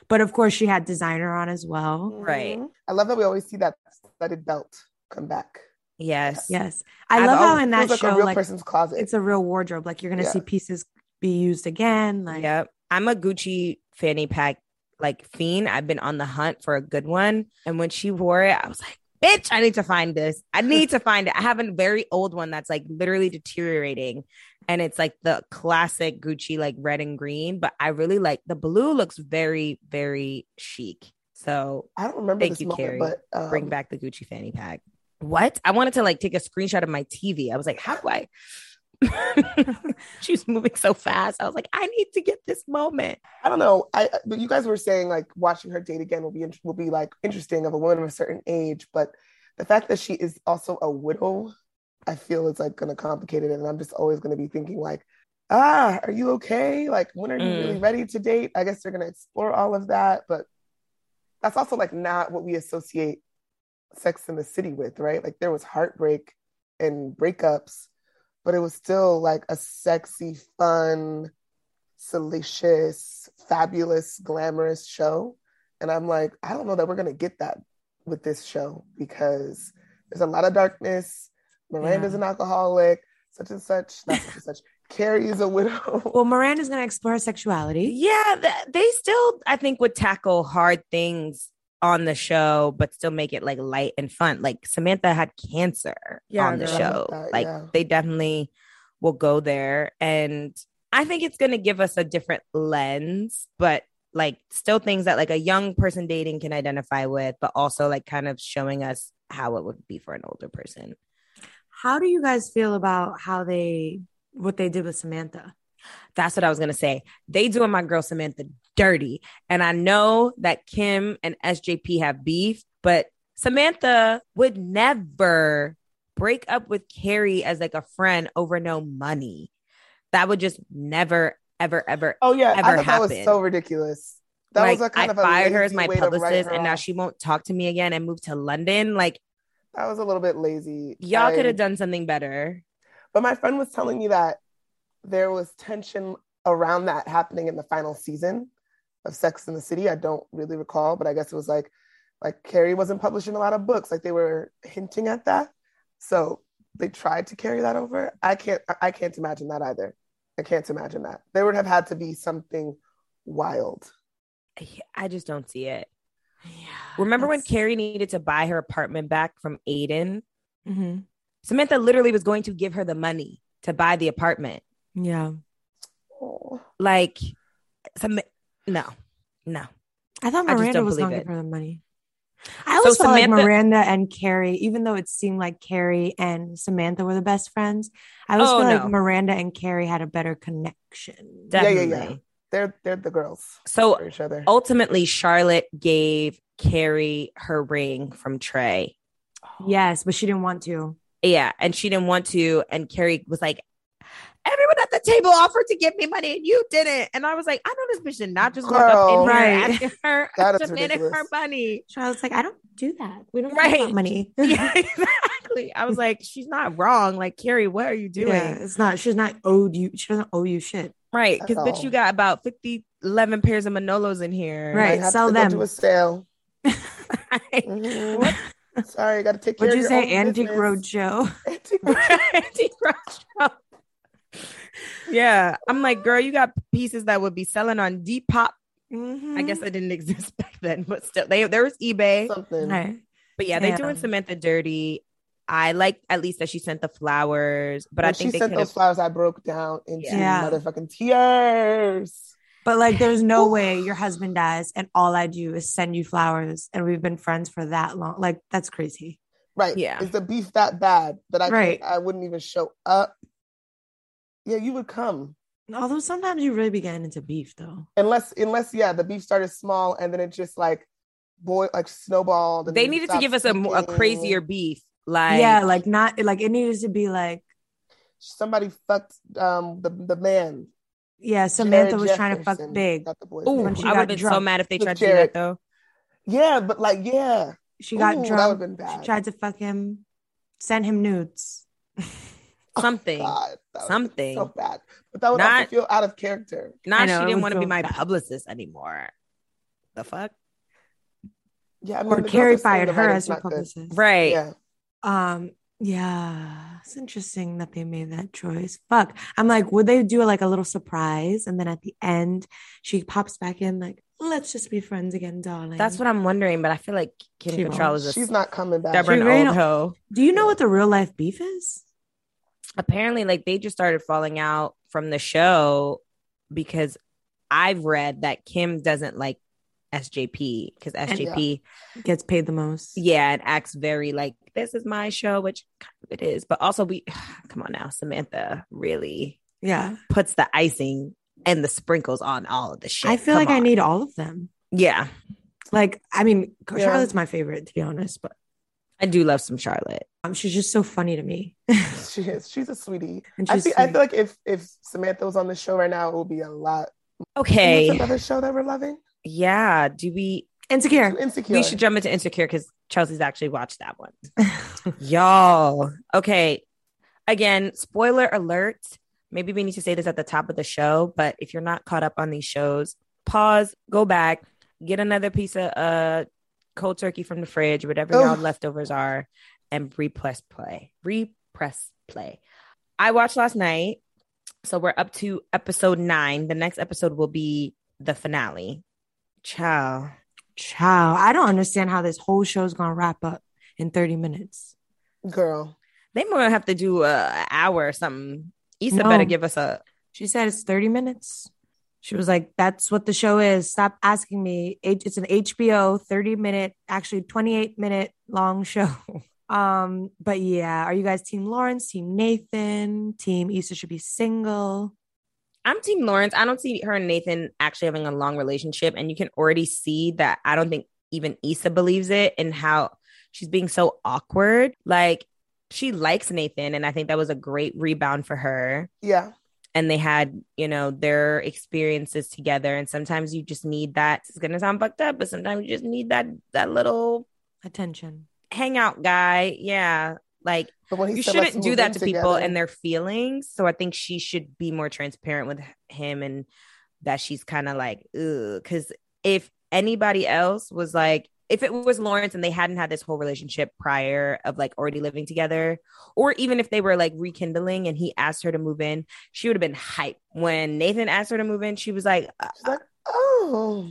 but of course she had designer on as well. Right. Mhm. I love that we always see that studded belt come back. Yes. Yes, I I've love how in that feels like show a real like person's closet. it's a real wardrobe. Like you're gonna Yeah. see pieces be used again. Like Yep. I'm a Gucci fanny pack like fiend. I've been on the hunt for a good one. And when she wore it, I was like, bitch, I need to find this. I need to find it. I have a very old one that's like literally deteriorating. And it's like the classic Gucci, like red and green. But I really like the blue looks very, very chic. So I don't remember Thank this you, moment, Carrie. but um, bring back the Gucci fanny pack. What? I wanted to like take a screenshot of my TV. I was like, how do I? she was moving so fast. I was like, I need to get this moment. I don't know. I but you guys were saying like watching her date again will be will be like interesting of a woman of a certain age, but the fact that she is also a widow, I feel is like going to complicate it, and I'm just always going to be thinking like, ah, are you okay? Like, when are you Mm. really ready to date? I guess they're going to explore all of that, but that's also like not what we associate Sex in the City with, right? Like there was heartbreak and breakups, but it was still like a sexy, fun, salacious, fabulous, glamorous show. And I'm like, I don't know that we're gonna get that with this show because there's a lot of darkness. Miranda's Yeah. an alcoholic, such and such, not such and such. Carrie is a widow. well, Miranda's gonna explore her sexuality. Yeah, th- they still, I think, would tackle hard things on the show, but still make it like light and fun. Like Samantha had cancer Yeah, on the show. That, like yeah. they definitely will go there. And I think it's going to give us a different lens, but like still things that like a young person dating can identify with, but also like kind of showing us how it would be for an older person. How do you guys feel about how they what they did with Samantha? That's what I was gonna say. They doing my girl Samantha dirty, and I know that Kim and SJP have beef, but Samantha would never break up with Carrie as like a friend over no money. That would just never, ever, ever. Oh yeah, ever thought that was happen. so ridiculous. That like was a kind I of a fired her as my way to write publicist, and now she won't talk to me again and moved to London. Like that was a little bit lazy. y'all could have done something better. But my friend was telling me that there was tension around that happening in the final season of Sex in the City. I don't really recall, but I guess it was like like Carrie wasn't publishing a lot of books. Like they were hinting at that. So they tried to carry that over. I can't I- I can't imagine that either. I can't imagine that. There would have had to be something wild. I just don't see it. Yeah. Remember when Carrie needed to buy her apartment back from Aidan? hmm Samantha literally was going to give her the money to buy the apartment. Yeah. Oh. Like, some no, no. I thought Miranda don't was believe going to it. give the money. I always So felt like Miranda and Carrie, even though it seemed like Carrie and Samantha were the best friends, I always Oh, feel no. like Miranda and Carrie had a better connection. Yeah, yeah, yeah. They're they're the girls So for each other. ultimately, Charlotte gave Carrie her ring from Trey. Yes, but she didn't want to. Yeah, and she didn't want to. And Carrie was like, "Everyone at the table offered to give me money, and you didn't." And I was like, "I know this bitch did not just walk up Girl. in here Right. asking her That is demanding her ridiculous. money." Charlotte's like, I don't do that. We don't Right. right. about money. yeah, exactly. I was like, "She's not wrong." Like Carrie, what are you doing? Yeah, it's not. She's not owed you. She doesn't owe you shit. Right, because bitch, you got about 50, 11 pairs of Manolos in here. Right. Might have sell to go them. to a sale. Right. Mhm. Sorry, I got to take care of it. Would you say own Antique business. Roadshow? Antique Roadshow. Antique Roadshow. yeah, I'm like, girl, you got pieces that would be selling on Depop. I mm-hmm. guess that didn't exist back then, but still, they there was eBay. Something. Right. But yeah, they're Yeah. doing Samantha dirty. I like at least that she sent the flowers, but when I think she they sent those flowers, I broke down into Yeah. motherfucking tears. But like, there's no way your husband dies, and all I do is send you flowers, and we've been friends for that long. Like, that's crazy. Right. Yeah. Is the beef that bad that I Right. I wouldn't even show up? Yeah, you would come. Although sometimes you really be getting into beef, though. Unless unless yeah, the beef started small and then it just like boy like snowballed. And They needed to give us a, a crazier beef. Like, yeah, like not like it needed to be like somebody fucked um the, the man Yeah, Samantha Jared was trying to fuck big. got the boy's Ooh, name. When she I would got have been so mad if they with tried to do that though. Yeah, but like, yeah. She got Ooh, that drunk. would've been She tried to fuck him, send him nudes. Something. God, that would've Something. so bad. But that would Not- also feel out of character. Not know, she didn't want to be my bad. publicist anymore. The fuck? Yeah, I mean, Or the Carrie fired her as her not good. publicist. Right. Yeah, Um, yeah, it's interesting that they made that choice. Fuck. I'm like, would they do like a little surprise? And then at the end, she pops back in, like, let's just be friends again, darling. That's what I'm wondering, but I feel like Kim She Cattrall is a she's not coming back. stubborn really old hoe. Do you know what the real life beef is? Apparently, like they just started falling out from the show because I've read that Kim doesn't like SJP because SJP, Gets paid the most. yeah, it acts very like this is my show, which kind of it is. But also, we come on now, Samantha really Yeah. puts the icing and the sprinkles on all of the shit. I feel Come like I need all of them. yeah, Like, I mean, Yeah. Charlotte's my favorite, to be honest, but I do love some Charlotte. um, she's just so funny to me. She is. She's a sweetie. and I she's feel, I feel like if if Samantha was on the show right now, it would be a lot. Okay, another show that we're loving? yeah. Do we? insecure. Insecure. We should jump into Insecure because Chelsea's actually watched that one. Y'all. Okay. Again, spoiler alert. Maybe we need to say this at the top of the show, but if you're not caught up on these shows, pause, go back, get another piece of uh cold turkey from the fridge, whatever oh. y'all leftovers are, and repress play. Repress play. I watched last night. So we're up to episode nine. The next episode will be the finale. Ciao. Child, I don't understand how this whole show's gonna wrap up in 30 minutes. girl. They might gonna have to do a an hour or something. Issa No. better give us a She said it's 30 minutes. She was like, that's what the show is. Stop asking me. It's an HBO 30 minute, actually 28 minute long show. Um, but yeah, are you guys team Lawrence, team Nathan, team Issa should be single? I'm Team Lawrence. I don't see her and Nathan actually having a long relationship, and you can already see that. I don't think even Issa believes it, and how she's being so awkward. Like she likes Nathan, and I think that was a great rebound for her. Yeah. And they had, you know, their experiences together. And sometimes you just need that. It's gonna sound fucked up, but sometimes you just need that that little Attention. hangout guy. Yeah, like But when he you shouldn't do that in to people and their feelings. So I think she should be more transparent with him and that she's kind of like. Because if anybody else was like, if it was Lawrence and they hadn't had this whole relationship prior of like already living together, or even if they were like rekindling and he asked her to move in, she would have been hyped. When Nathan asked her to move in, she was like, uh, she's like, "Oh,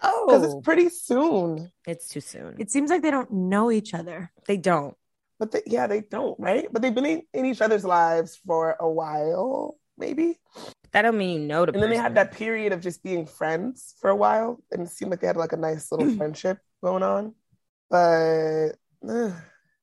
because oh, it's pretty soon." it's too soon. It seems like they don't know each other. they don't. But they, yeah, they don't, right? But they've been in, in each other's lives for a while, maybe. That don't mean you know the And then they had that period of just being friends for a while, and it seemed like they had like a nice little friendship going on. But uh,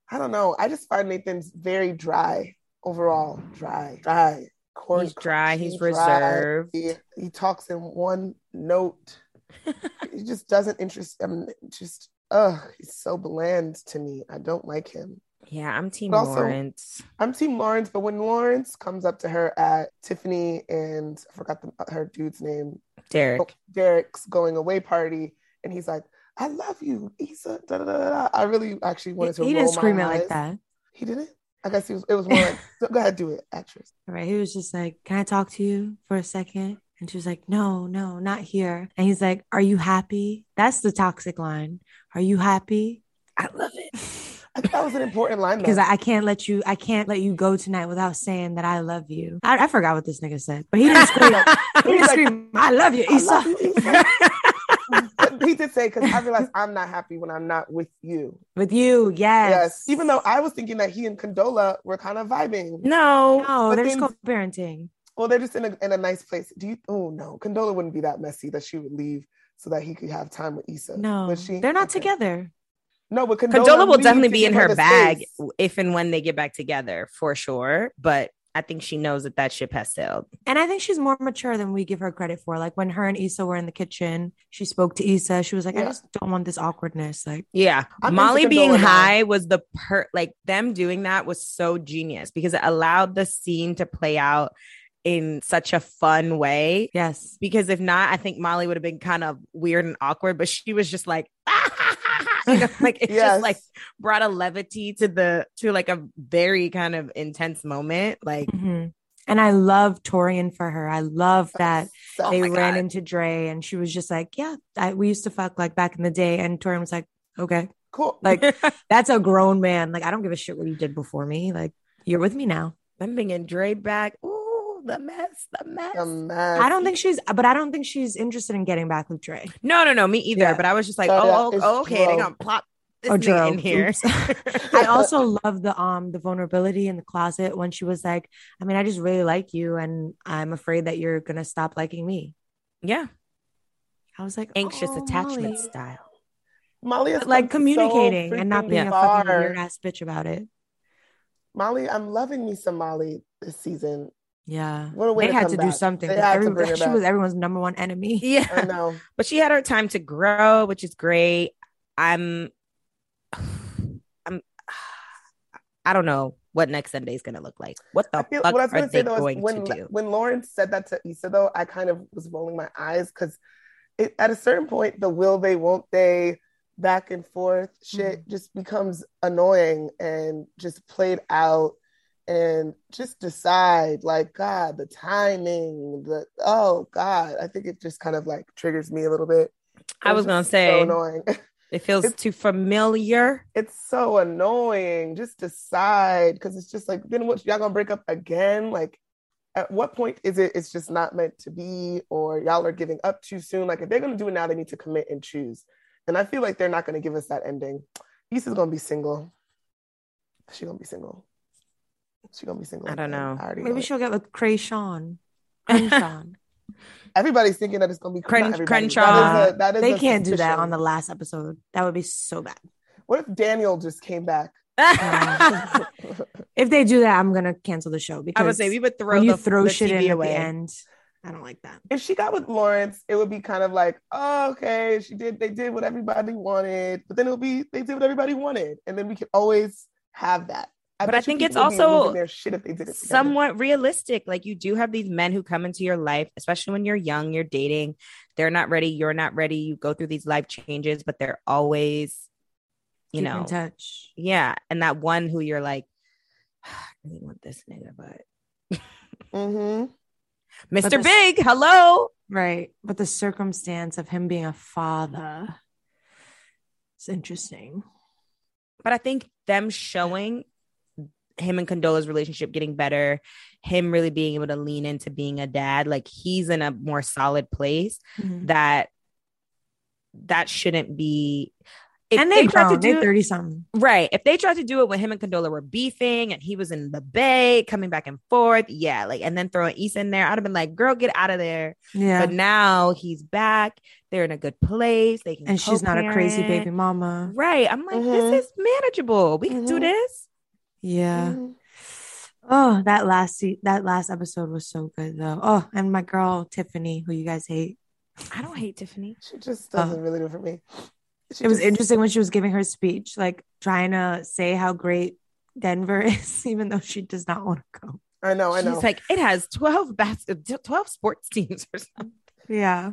I don't know. I just find Nathan's very dry overall. Dry, dry. Corn He's dry. He's crunchy, reserved. He, he talks in one note. he just doesn't interest. I'm just, ugh, he's so bland to me. I don't like him. Yeah, I'm Team also- Lawrence. I'm Team Lawrence, but when Lawrence comes up to her at Tiffany and I forgot the, her dude's name, Derek. Oh, Derek's going away party, and he's like, "I love you, Issa." Da, da, da. I really actually He, wanted to. he didn't scream it like that. He didn't. I guess he was. It was more like, "Go ahead, do it, actress." All right. He was just like, Can I talk to you for a second? And she was like, No, no, not here. And he's like, Are you happy? That's the toxic line. Are you happy? I love it. I think that was an important line Because. I, I can't let you, I can't let you go tonight without saying that I love you. I, I forgot what this nigga said, but he didn't scream. he didn't like, scream. I love you, I Issa. love you, Issa. He did say because I realized I'm not happy when I'm not with you. With you, yes. Yes, even though I was thinking that he and Condola were kind of vibing. No. no, But they're just co-parenting. Well, they're just in a in a nice place. Do you? Oh no, Condola wouldn't be that messy that she would leave so that he could have time with Issa. No, would she? they're not Okay. together. No, but Condola, Condola will definitely be in her bag space. if and when they get back together for sure. But I think she knows that that ship has sailed. And I think she's more mature than we give her credit for. Like when her and Issa were in the kitchen, she spoke to Issa. She was like, I just don't want this awkwardness. Like, Yeah. I'm Molly being Condola now. high was the per like them doing that was so genius because it allowed the scene to play out in such a fun way. Yes. Because if not, I think Molly would have been kind of weird and awkward, but she was just like, like it Yes. just like brought a levity to the to like a very kind of intense moment. Like Mhm. And I love Taurean for her. I love that Oh they my ran God. into Dro and she was just like, Yeah, I, we used to fuck like back in the day. And Taurean was like, Okay. cool. Like, that's a grown man. Like, I don't give a shit what you did before me. Like, you're with me now. I'm bringing Dro back. Ooh, the mess, the mess. A mess. I don't think she's, but I don't think she's interested in getting back with Dro. no, no, no, me either. Yeah. But I was just like, So, oh, oh, okay, they're Dro. gonna plop this Oh, nigga in here. Oops. I also love the um the vulnerability in the closet when she was like, I mean, I just really like you, and I'm afraid that you're gonna stop liking me. yeah, I was like, anxious "Oh, attachment Molly." style. Molly has But, like come so communicating and not freaking being a fucking weird ass bitch about it. Molly, I'm loving me some Molly this season. Yeah, What a way they to had come to do something. They 'cause had to every- bring her she back. was everyone's number one enemy. I Yeah, know. but she had her time to grow, which is great. I'm, I'm, I don't know what next Sunday is gonna look like. What the feel, fuck what I was are going they though going is when to do? when Lauren said that to Issa though, I kind of was rolling my eyes because at a certain point, the will they, won't they, back and forth shit mm-hmm. just becomes annoying and just played out. And just decide, like God, the timing, the oh God, I think it just kind of like triggers me a little bit. I It was gonna so say annoying. it feels it's- too familiar. it's so annoying. Just decide because it's just like then what y'all gonna break up again? Like at what point is it it's just not meant to be or y'all are giving up too soon? Like if they're gonna do it now, they need to commit and choose. And I feel like they're not gonna give us that ending. Issa's gonna be single. She gonna be single. She gonna be single. I don't again. know. I already Maybe know she'll get with Krayshawn. Crenshaw. Everybody's thinking that it's gonna be Cren- Crenshaw. That is a, that is they can't do that on the last episode. That would be so bad. What if Daniel just came back? I If they do that, I'm gonna cancel the show because I would say we would throw you the, throw the shit TV in away. at the end, I don't like that. if she got with Lawrence, it would be kind of like, oh, okay, she did, they did what everybody wanted, but then it would be, they did what everybody wanted, and then we could always have that. But I think it's people would be also shit if they did it together. somewhat realistic. Like you do have these men who come into your life, especially when you're young, you're dating, they're not ready, you're not ready. You go through these life changes, but they're always, you Keep know, in touch. yeah. And that one who you're like, I really want this nigga, but Mhm. Mr. this- Big, hello. Right. But the circumstance of him being a father is interesting. But I think them showing him and Condola's relationship getting better, him really being able to lean into being a dad, like he's in a more solid place that that shouldn't be. If and they tried to do They 30 something. right, if they tried to do it when him and Condola were beefing and he was in the bay coming back and forth, yeah, like and then throwing Issa in there, I'd have been like, "Girl, get out of there." Yeah. But now he's back; they're in a good place. They can, and she's not a crazy baby mama. Right. I'm like, Mhm. this is manageable. We can do Mhm. this. Yeah. Mhm. Oh, that last se- that last episode was so good though. Oh, and my girl Tiffany, who you guys hate. I don't hate Tiffany. She just doesn't really do it for me. She It was interesting when she was giving her speech, like trying to say how great Denver is, even though she does not want to go. I know, I know. She's like, it has 12 bas- 12 sports teams or something. Yeah.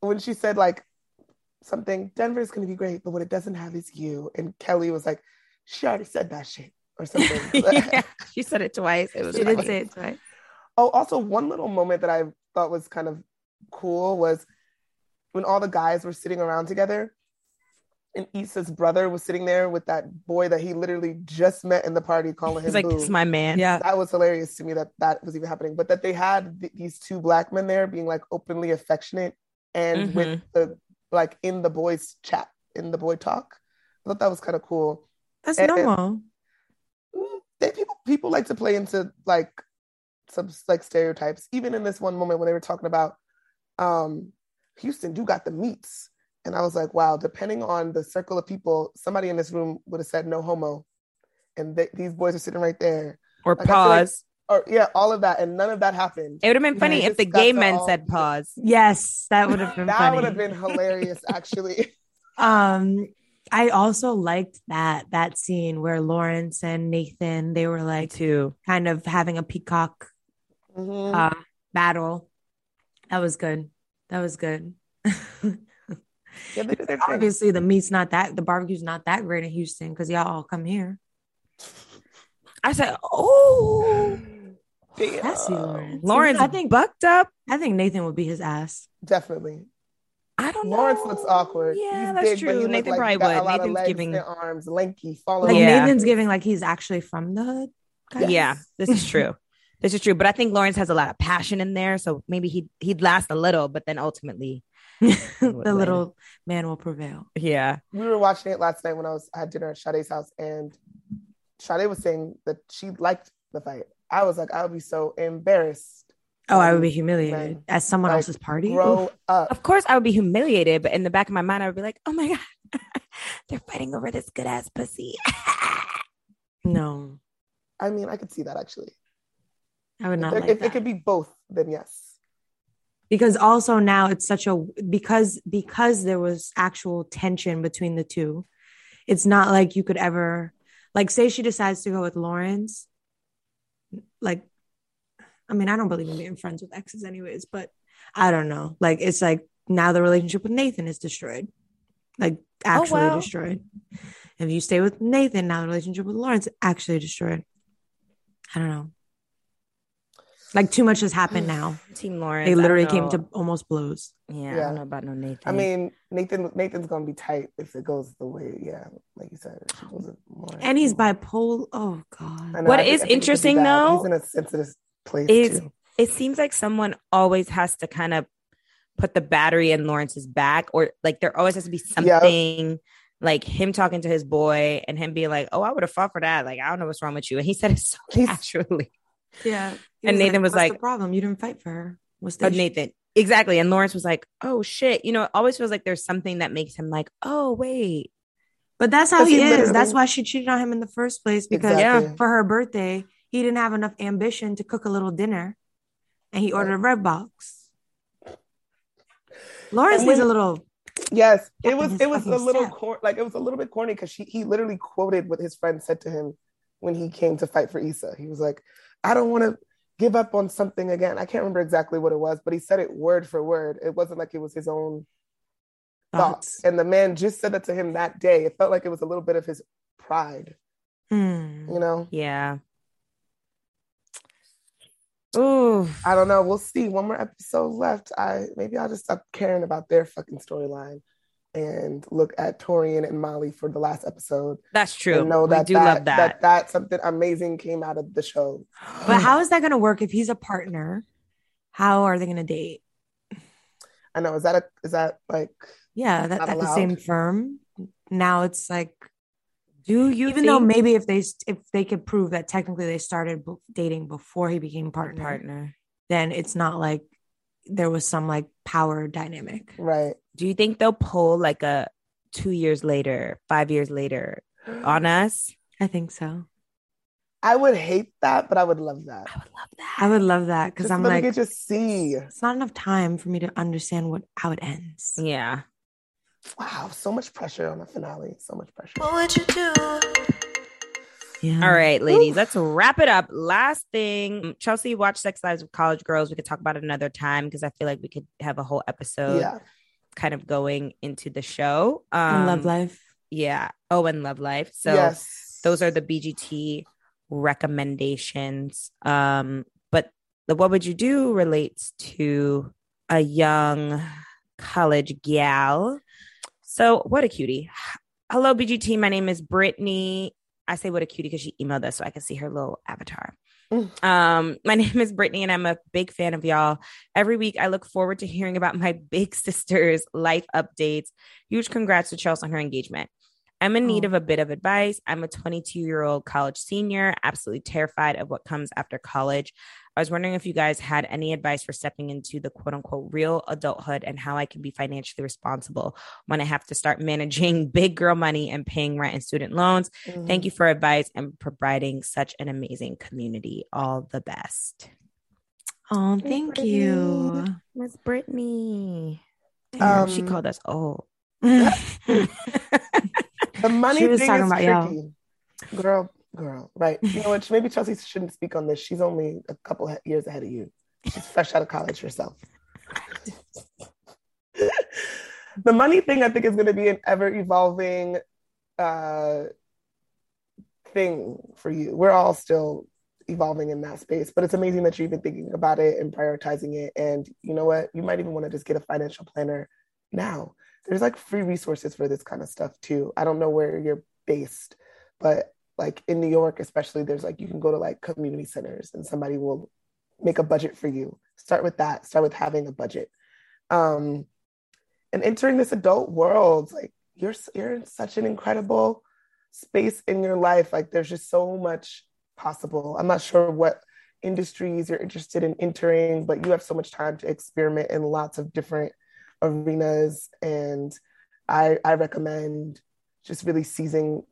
when she said like something, Denver is gonna be great, but what it doesn't have is you. And Kelly was like, she already said that shit or something. yeah, she said it twice. It was She funny. did say it twice. Oh, also one little moment that I thought was kind of cool was when all the guys were sitting around together, and Issa's brother was sitting there with that boy that he literally just met in the party, calling him He's like, boo. this is my man. Yeah. that was hilarious to me that that was even happening. But that they had th- these two black men there being like openly affectionate and with the like in the boys chat in the boy talk. I thought that was kind of cool. That's And- normal. Mm, They people people like to play into like some like stereotypes. Even in this one moment when they were talking about um Houston, you got the meats. And I was like, wow, depending on the circle of people, somebody in this room would have said no homo. And they, these boys are sitting right there. Or Like, I feel like- pause. Or yeah, all of that. And none of that happened. it would have been funny Yeah, if the gay men all- said pause. Yes, that would have been that funny. would have been hilarious, actually. Um, I also liked that that scene where Lawrence and Nathan they were like to kind of having a peacock Mhm. uh, battle. That was good. That was good. yeah, they did their thing. Obviously, the meat's not that the barbecue's not that great in Houston because y'all all come here. I said, oh, Damn. That's Lawrence. Lawrence, I I think think bucked up. I think Nathan would be his ass. Definitely. I don't know. Lawrence looks awkward. Yeah, He's that's big, true. look Nathan like probably he got a would. lot of Nathan's legs giving. and arms, lanky, falling. Like Yeah. Nathan's giving like he's actually from the hood. kind of. Yeah, this is true. this is true. But I think Lawrence has a lot of passion in there, so maybe he he'd last a little, but then ultimately, the little man will prevail. yeah, we were watching it last night when I was I had dinner at Sade's house, and Sade was saying that she liked the fight. I was like, I would be so embarrassed. Oh, I would be Um, humiliated man, at someone like, else's party. Grow Oof. up. of course I would be humiliated, but in the back of my mind, I would be like, oh my god, they're fighting over this good ass pussy. No, I mean, I could see that actually. I would not There- like if that. it could be both, then yes. because also now it's such a because because there was actual tension between the two. It's not like you could ever like say she decides to go with Lawrence. Like, I mean, I don't believe in being friends with exes, anyways, but I don't know. Like, it's like now the relationship with Nathan is destroyed, like oh, actually well. destroyed. If you stay with Nathan, now the relationship with Lawrence actually destroyed. I don't know. Like too much has happened now. Team Lawrence. They literally came to almost blows. Yeah, I don't know about no Nathan. I mean, Nathan Nathan's gonna be tight if it goes the way, yeah, like you said. if she goes with Lawrence. And he's bipolar. Oh God. I know, What I think- is I think it could be interesting, though, he's in a sensitive place is- too. it seems like someone always has to kind of put the battery in Lawrence's back, or like there always has to be Yeah. something like him talking to his boy and him being like, "Oh, I would have fought for that." Like, I don't know what's wrong with you, and he said it so He's- casually. Yeah. He And Nathan was "What's the like- problem? You didn't fight for her. What's oh, the But? Nathan, exactly, and Lawrence was like, "Oh shit," you know. It always feels like there's something that makes him like, "Oh wait." But that's how he he is. literally- That's why she cheated on him in the first place because Exactly. for her birthday, he didn't have enough ambition to cook a little dinner and he ordered a red box. Lawrence needs a little Yes, it was it was a little cor- like it was a little bit corny because she he literally quoted what his friend said to him when he came to fight for Issa. He was like, "I don't want to give up on something again." I can't remember exactly what it was, but he said it word for word. It wasn't like it was his own thoughts. And the man just said that to him that day. It felt like it was a little bit of his pride, Hmm. you know. Yeah. Ooh. I don't know. We'll see. One more episode left. I maybe I'll just stop caring about their fucking storyline and look at Taurean and Molly for the last episode. That's true. and know we do that, love that. that. that something amazing came out of the show. But how is that going to work if he's a partner? How are they going to date? I know. Is that a is that like Yeah, that, Not at the same firm. Now it's like, do you even though maybe if they if they could prove that technically they started b- dating before he became partner, partner? then it's not like there was some like power dynamic. right? Do you think they'll pull like a two years later, five years later on us? I think so. I would hate that, but I would love that. I would love that. I would love that because I'm let me like, get to see. it's not enough time for me to understand what how it ends. Yeah. Wow, so much pressure on the finale. So much pressure. What would you do? Yeah. All right, ladies, Oof. let's wrap it up. Last thing, Chelsea watched Sex Lives of College Girls. We could talk about it another time because I feel like we could have a whole episode yeah. kind of going into the show. And Love Um, Life. Yeah. Oh, and Love Life. So yes. those are the BGT recommendations. Um, but the what would you do relates to a young college gal. So what a cutie. Hello, BGT. My name is Brittany. I say what a cutie because she emailed us so I can see her little avatar. Mm. Um, my name is Brittany, and I'm a big fan of y'all. Every week, I look forward to hearing about my big sister's life updates. Huge congrats to Chelsea on her engagement. I'm in need Oh. of a bit of advice. I'm a 22 year old college senior, absolutely terrified of what comes after college. I was wondering if you guys had any advice for stepping into the quote unquote real adulthood and how I can be financially responsible when I have to start managing big girl money and paying rent and student loans. Mm-hmm. Thank you for advice and providing such an amazing community. All the best. Oh, thank you. Miss Brittany. Um, she called us old. The money She was thing talking is about y'all. Girl, girl, right? You know what? Maybe Chelsea shouldn't speak on this. She's only a couple years ahead of you. She's fresh out of college herself. the money thing, I think, is going to be an ever evolving uh, thing for you. We're all still evolving in that space, but it's amazing that you're even thinking about it and prioritizing it. And you know what? You might even want to just get a financial planner now. There's like free resources for this kind of stuff too. I don't know where you're based, but like in New York, especially, there's like you can go to like community centers and somebody will make a budget for you. Start with that. Start with having a budget. Um, and entering this adult world, like you're you're in such an incredible space in your life. Like there's just so much possible. I'm not sure what industries you're interested in entering, but you have so much time to experiment in lots of different arenas. And I I recommend just really seizing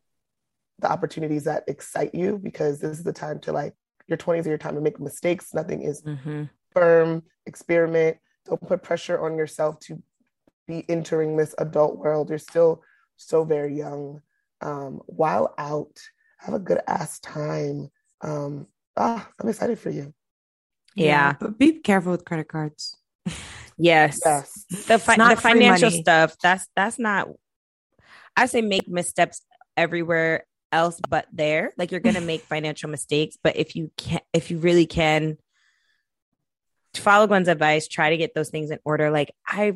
the opportunities that excite you because this is the time to like your 20s are your time to make mistakes. Nothing is Mm-hmm. firm, experiment. Don't put pressure on yourself to be entering this adult world. You're still so very young. Um, while out, have a good ass time. Um, ah, I'm excited for you. Yeah. But be careful with credit cards. Yes. Yes. The, fi- the financial money. stuff, that's that's not I say make missteps everywhere else but there. Like you're gonna make financial mistakes, but if you can if you really can follow Gwen's advice, try to get those things in order. Like I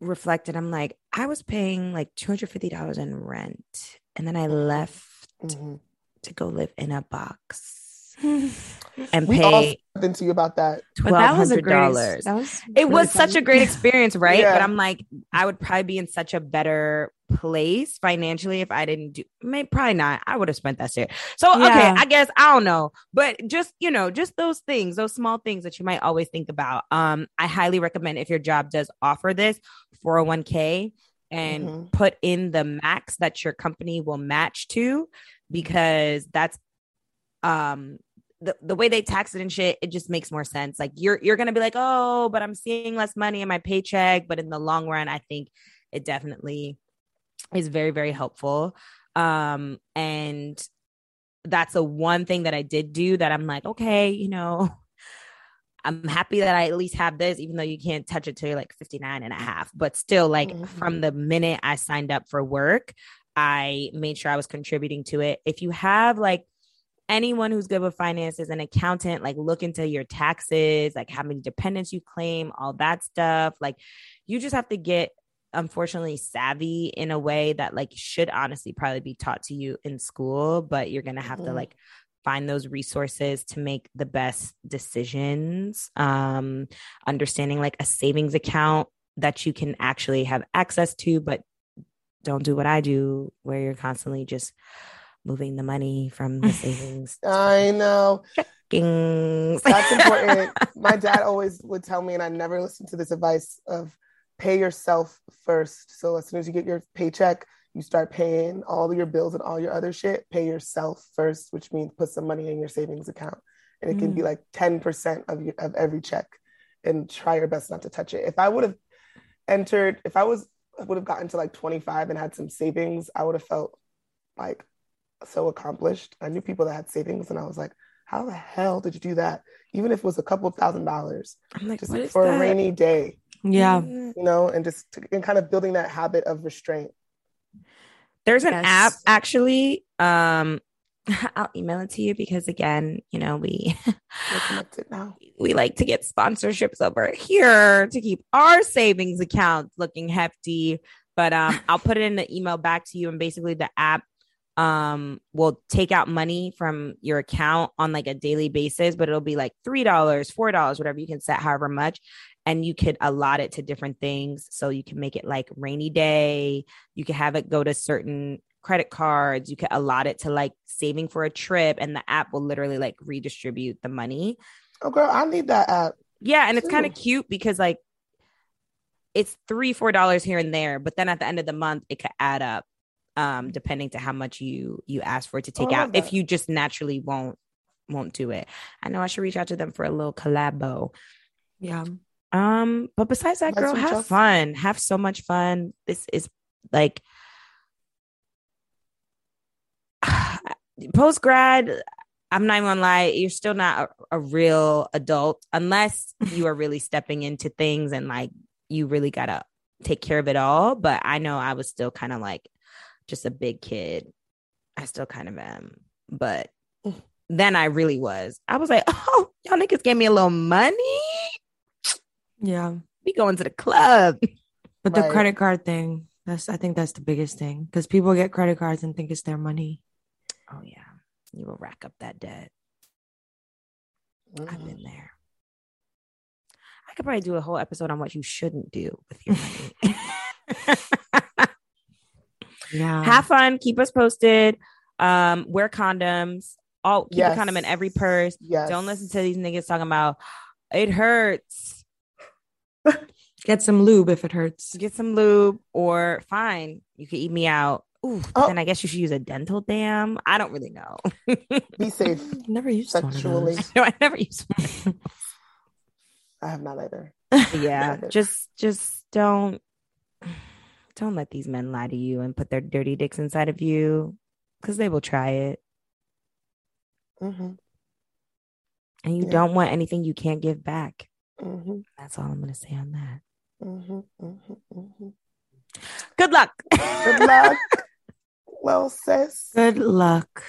reflected, I'm like, I was paying like $250 in rent. And then I left Mhm. to go live in a box and We all pay something to you about that. But that was a great. That was. It really was such a great experience, right? Yeah. But I'm like, I would probably be in such a better place financially if I didn't do. Maybe probably not. I would have spent that shit. So okay, I guess I don't know, but just you know, just those things, those small things that you might always think about. Um, I highly recommend if your job does offer this 401k and Mhm. put in the max that your company will match to because that's um the, the way they tax it and shit, it just makes more sense. Like you're you're gonna be like, oh, but I'm seeing less money in my paycheck. But in the long run, I think it definitely is very, very helpful. Um, and that's the one thing that I did do that I'm like, okay, you know, I'm happy that I at least have this, even though you can't touch it till you're like 59 and a half. But still, like Mhm. from the minute I signed up for work, I made sure I was contributing to it. If you have like anyone who's good with finances, an accountant, like look into your taxes, like how many dependents you claim, all that stuff. Like you just have to get unfortunately savvy in a way that like should honestly probably be taught to you in school, but you're gonna have to Mhm. like find those resources to make the best decisions. Um, understanding like a savings account that you can actually have access to, but don't do what I do, where you're constantly just moving the money from the savings I know. checkings. That's important. My dad always would tell me, and I never listened to this advice of pay yourself first. So as soon as you get your paycheck, you start paying all your bills and all your other shit. Pay yourself first, which means put some money in your savings account, and it can be mm. like ten percent of your of every check, and try your best not to touch it. If I would have entered, if I was would have gotten to like twenty five and had some savings, I would have felt like so accomplished. I knew people that had savings, and I was like, how the hell did you do that? Even if it was a couple thousand dollars, I'm like, just for that? a rainy day, Yeah. Mm. you know, and just to, and kind of building that habit of restraint. There's an Yes. app actually. Um, I'll email it to you because again, you know, we We're now. we like to get sponsorships over here to keep our savings accounts looking hefty. But um, I'll put it in the email back to you, and basically the app um will take out money from your account on like a daily basis, but it'll be like three dollars, four dollars, whatever you can set, however much, and you could allot it to different things. So you can make it like rainy day. You can have it go to certain credit cards. You can allot it to like saving for a trip, and the app will literally like redistribute the money. Oh, girl, I need that app. Yeah, and it's kind of cute because like it's three, four dollars here and there, but then at the end of the month it could add up, um, depending to how much you you ask for it to Oh, take out. love If you just naturally won't won't do it, I know I should reach out to them for a little collabo. Yeah. Um, but besides that, That's girl, have y'all- fun, have so much fun. This is like. post grad, I'm not even gonna lie, you're still not a, a real adult unless you are really stepping into things and like you really gotta take care of it all. But I know I was still kind of like just a big kid. I still kind of am. But then I really was. I was like, oh, y'all niggas gave me a little money. Yeah. We going to the club. But the credit card thing, that's I think that's the biggest thing because people get credit cards and think it's their money. Oh yeah. You will rack up that debt. I've Mhm. been there. I could probably do a whole episode on what you shouldn't do with your money. Yeah. Have fun. Keep us posted. Um, wear condoms. Oh, keep Yes. a condom in every purse. Yes. Don't listen to these niggas talking about it hurts. Get some lube if it hurts. Get some lube or fine. You can eat me out. Ooh, Oh. then I guess you should use a dental dam. I don't really know. Be safe Never used sexually. one of no, I never used. I have not either. yeah, Never. just just don't don't let these men lie to you and put their dirty dicks inside of you because they will try it. hmm And you Yeah. don't want anything you can't give back. hmm That's all I'm gonna say on that. hmm hmm hmm Good luck. Good luck. well, sis, Good luck.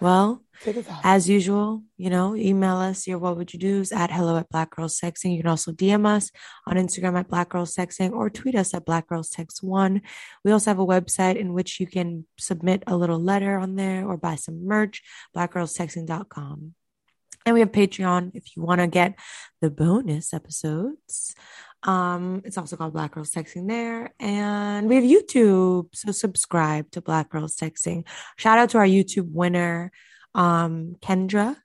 Well, take us out. as usual, you know, email us your what would you do's at hello at black girls texting. You can also DM us on Instagram at black girls texting or tweet us at black girls text one. We also have a website in which you can submit a little letter on there or buy some merch, blackgirlstexting.com. And we have Patreon if you want to get the bonus episodes. Um, it's also called Black Girls Texting there. And we have YouTube. So subscribe to Black Girls Texting. Shout out to our YouTube winner, um, Kendra.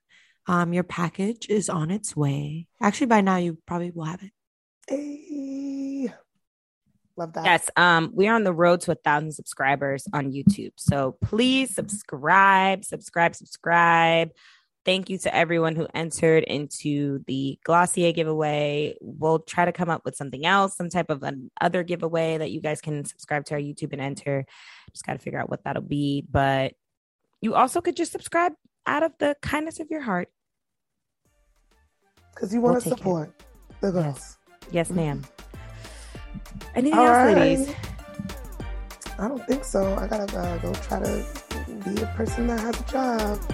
Um, your package is on its way. Actually, by now you probably will have it. Hey. Love that. Yes, um, we're on the road to a thousand subscribers on YouTube. So please subscribe, subscribe, subscribe. Thank you to everyone who entered into the Glossier giveaway. We'll try to come up with something else, some type of an other giveaway that you guys can subscribe to our YouTube and enter. Just got to figure out what that'll be. But you also could just subscribe out of the kindness of your heart. Because you want We'll to take it. support the girls. Yes, ma'am. Anything All else, right. ladies? I don't think so. I gotta uh, go try to be a person that has a job.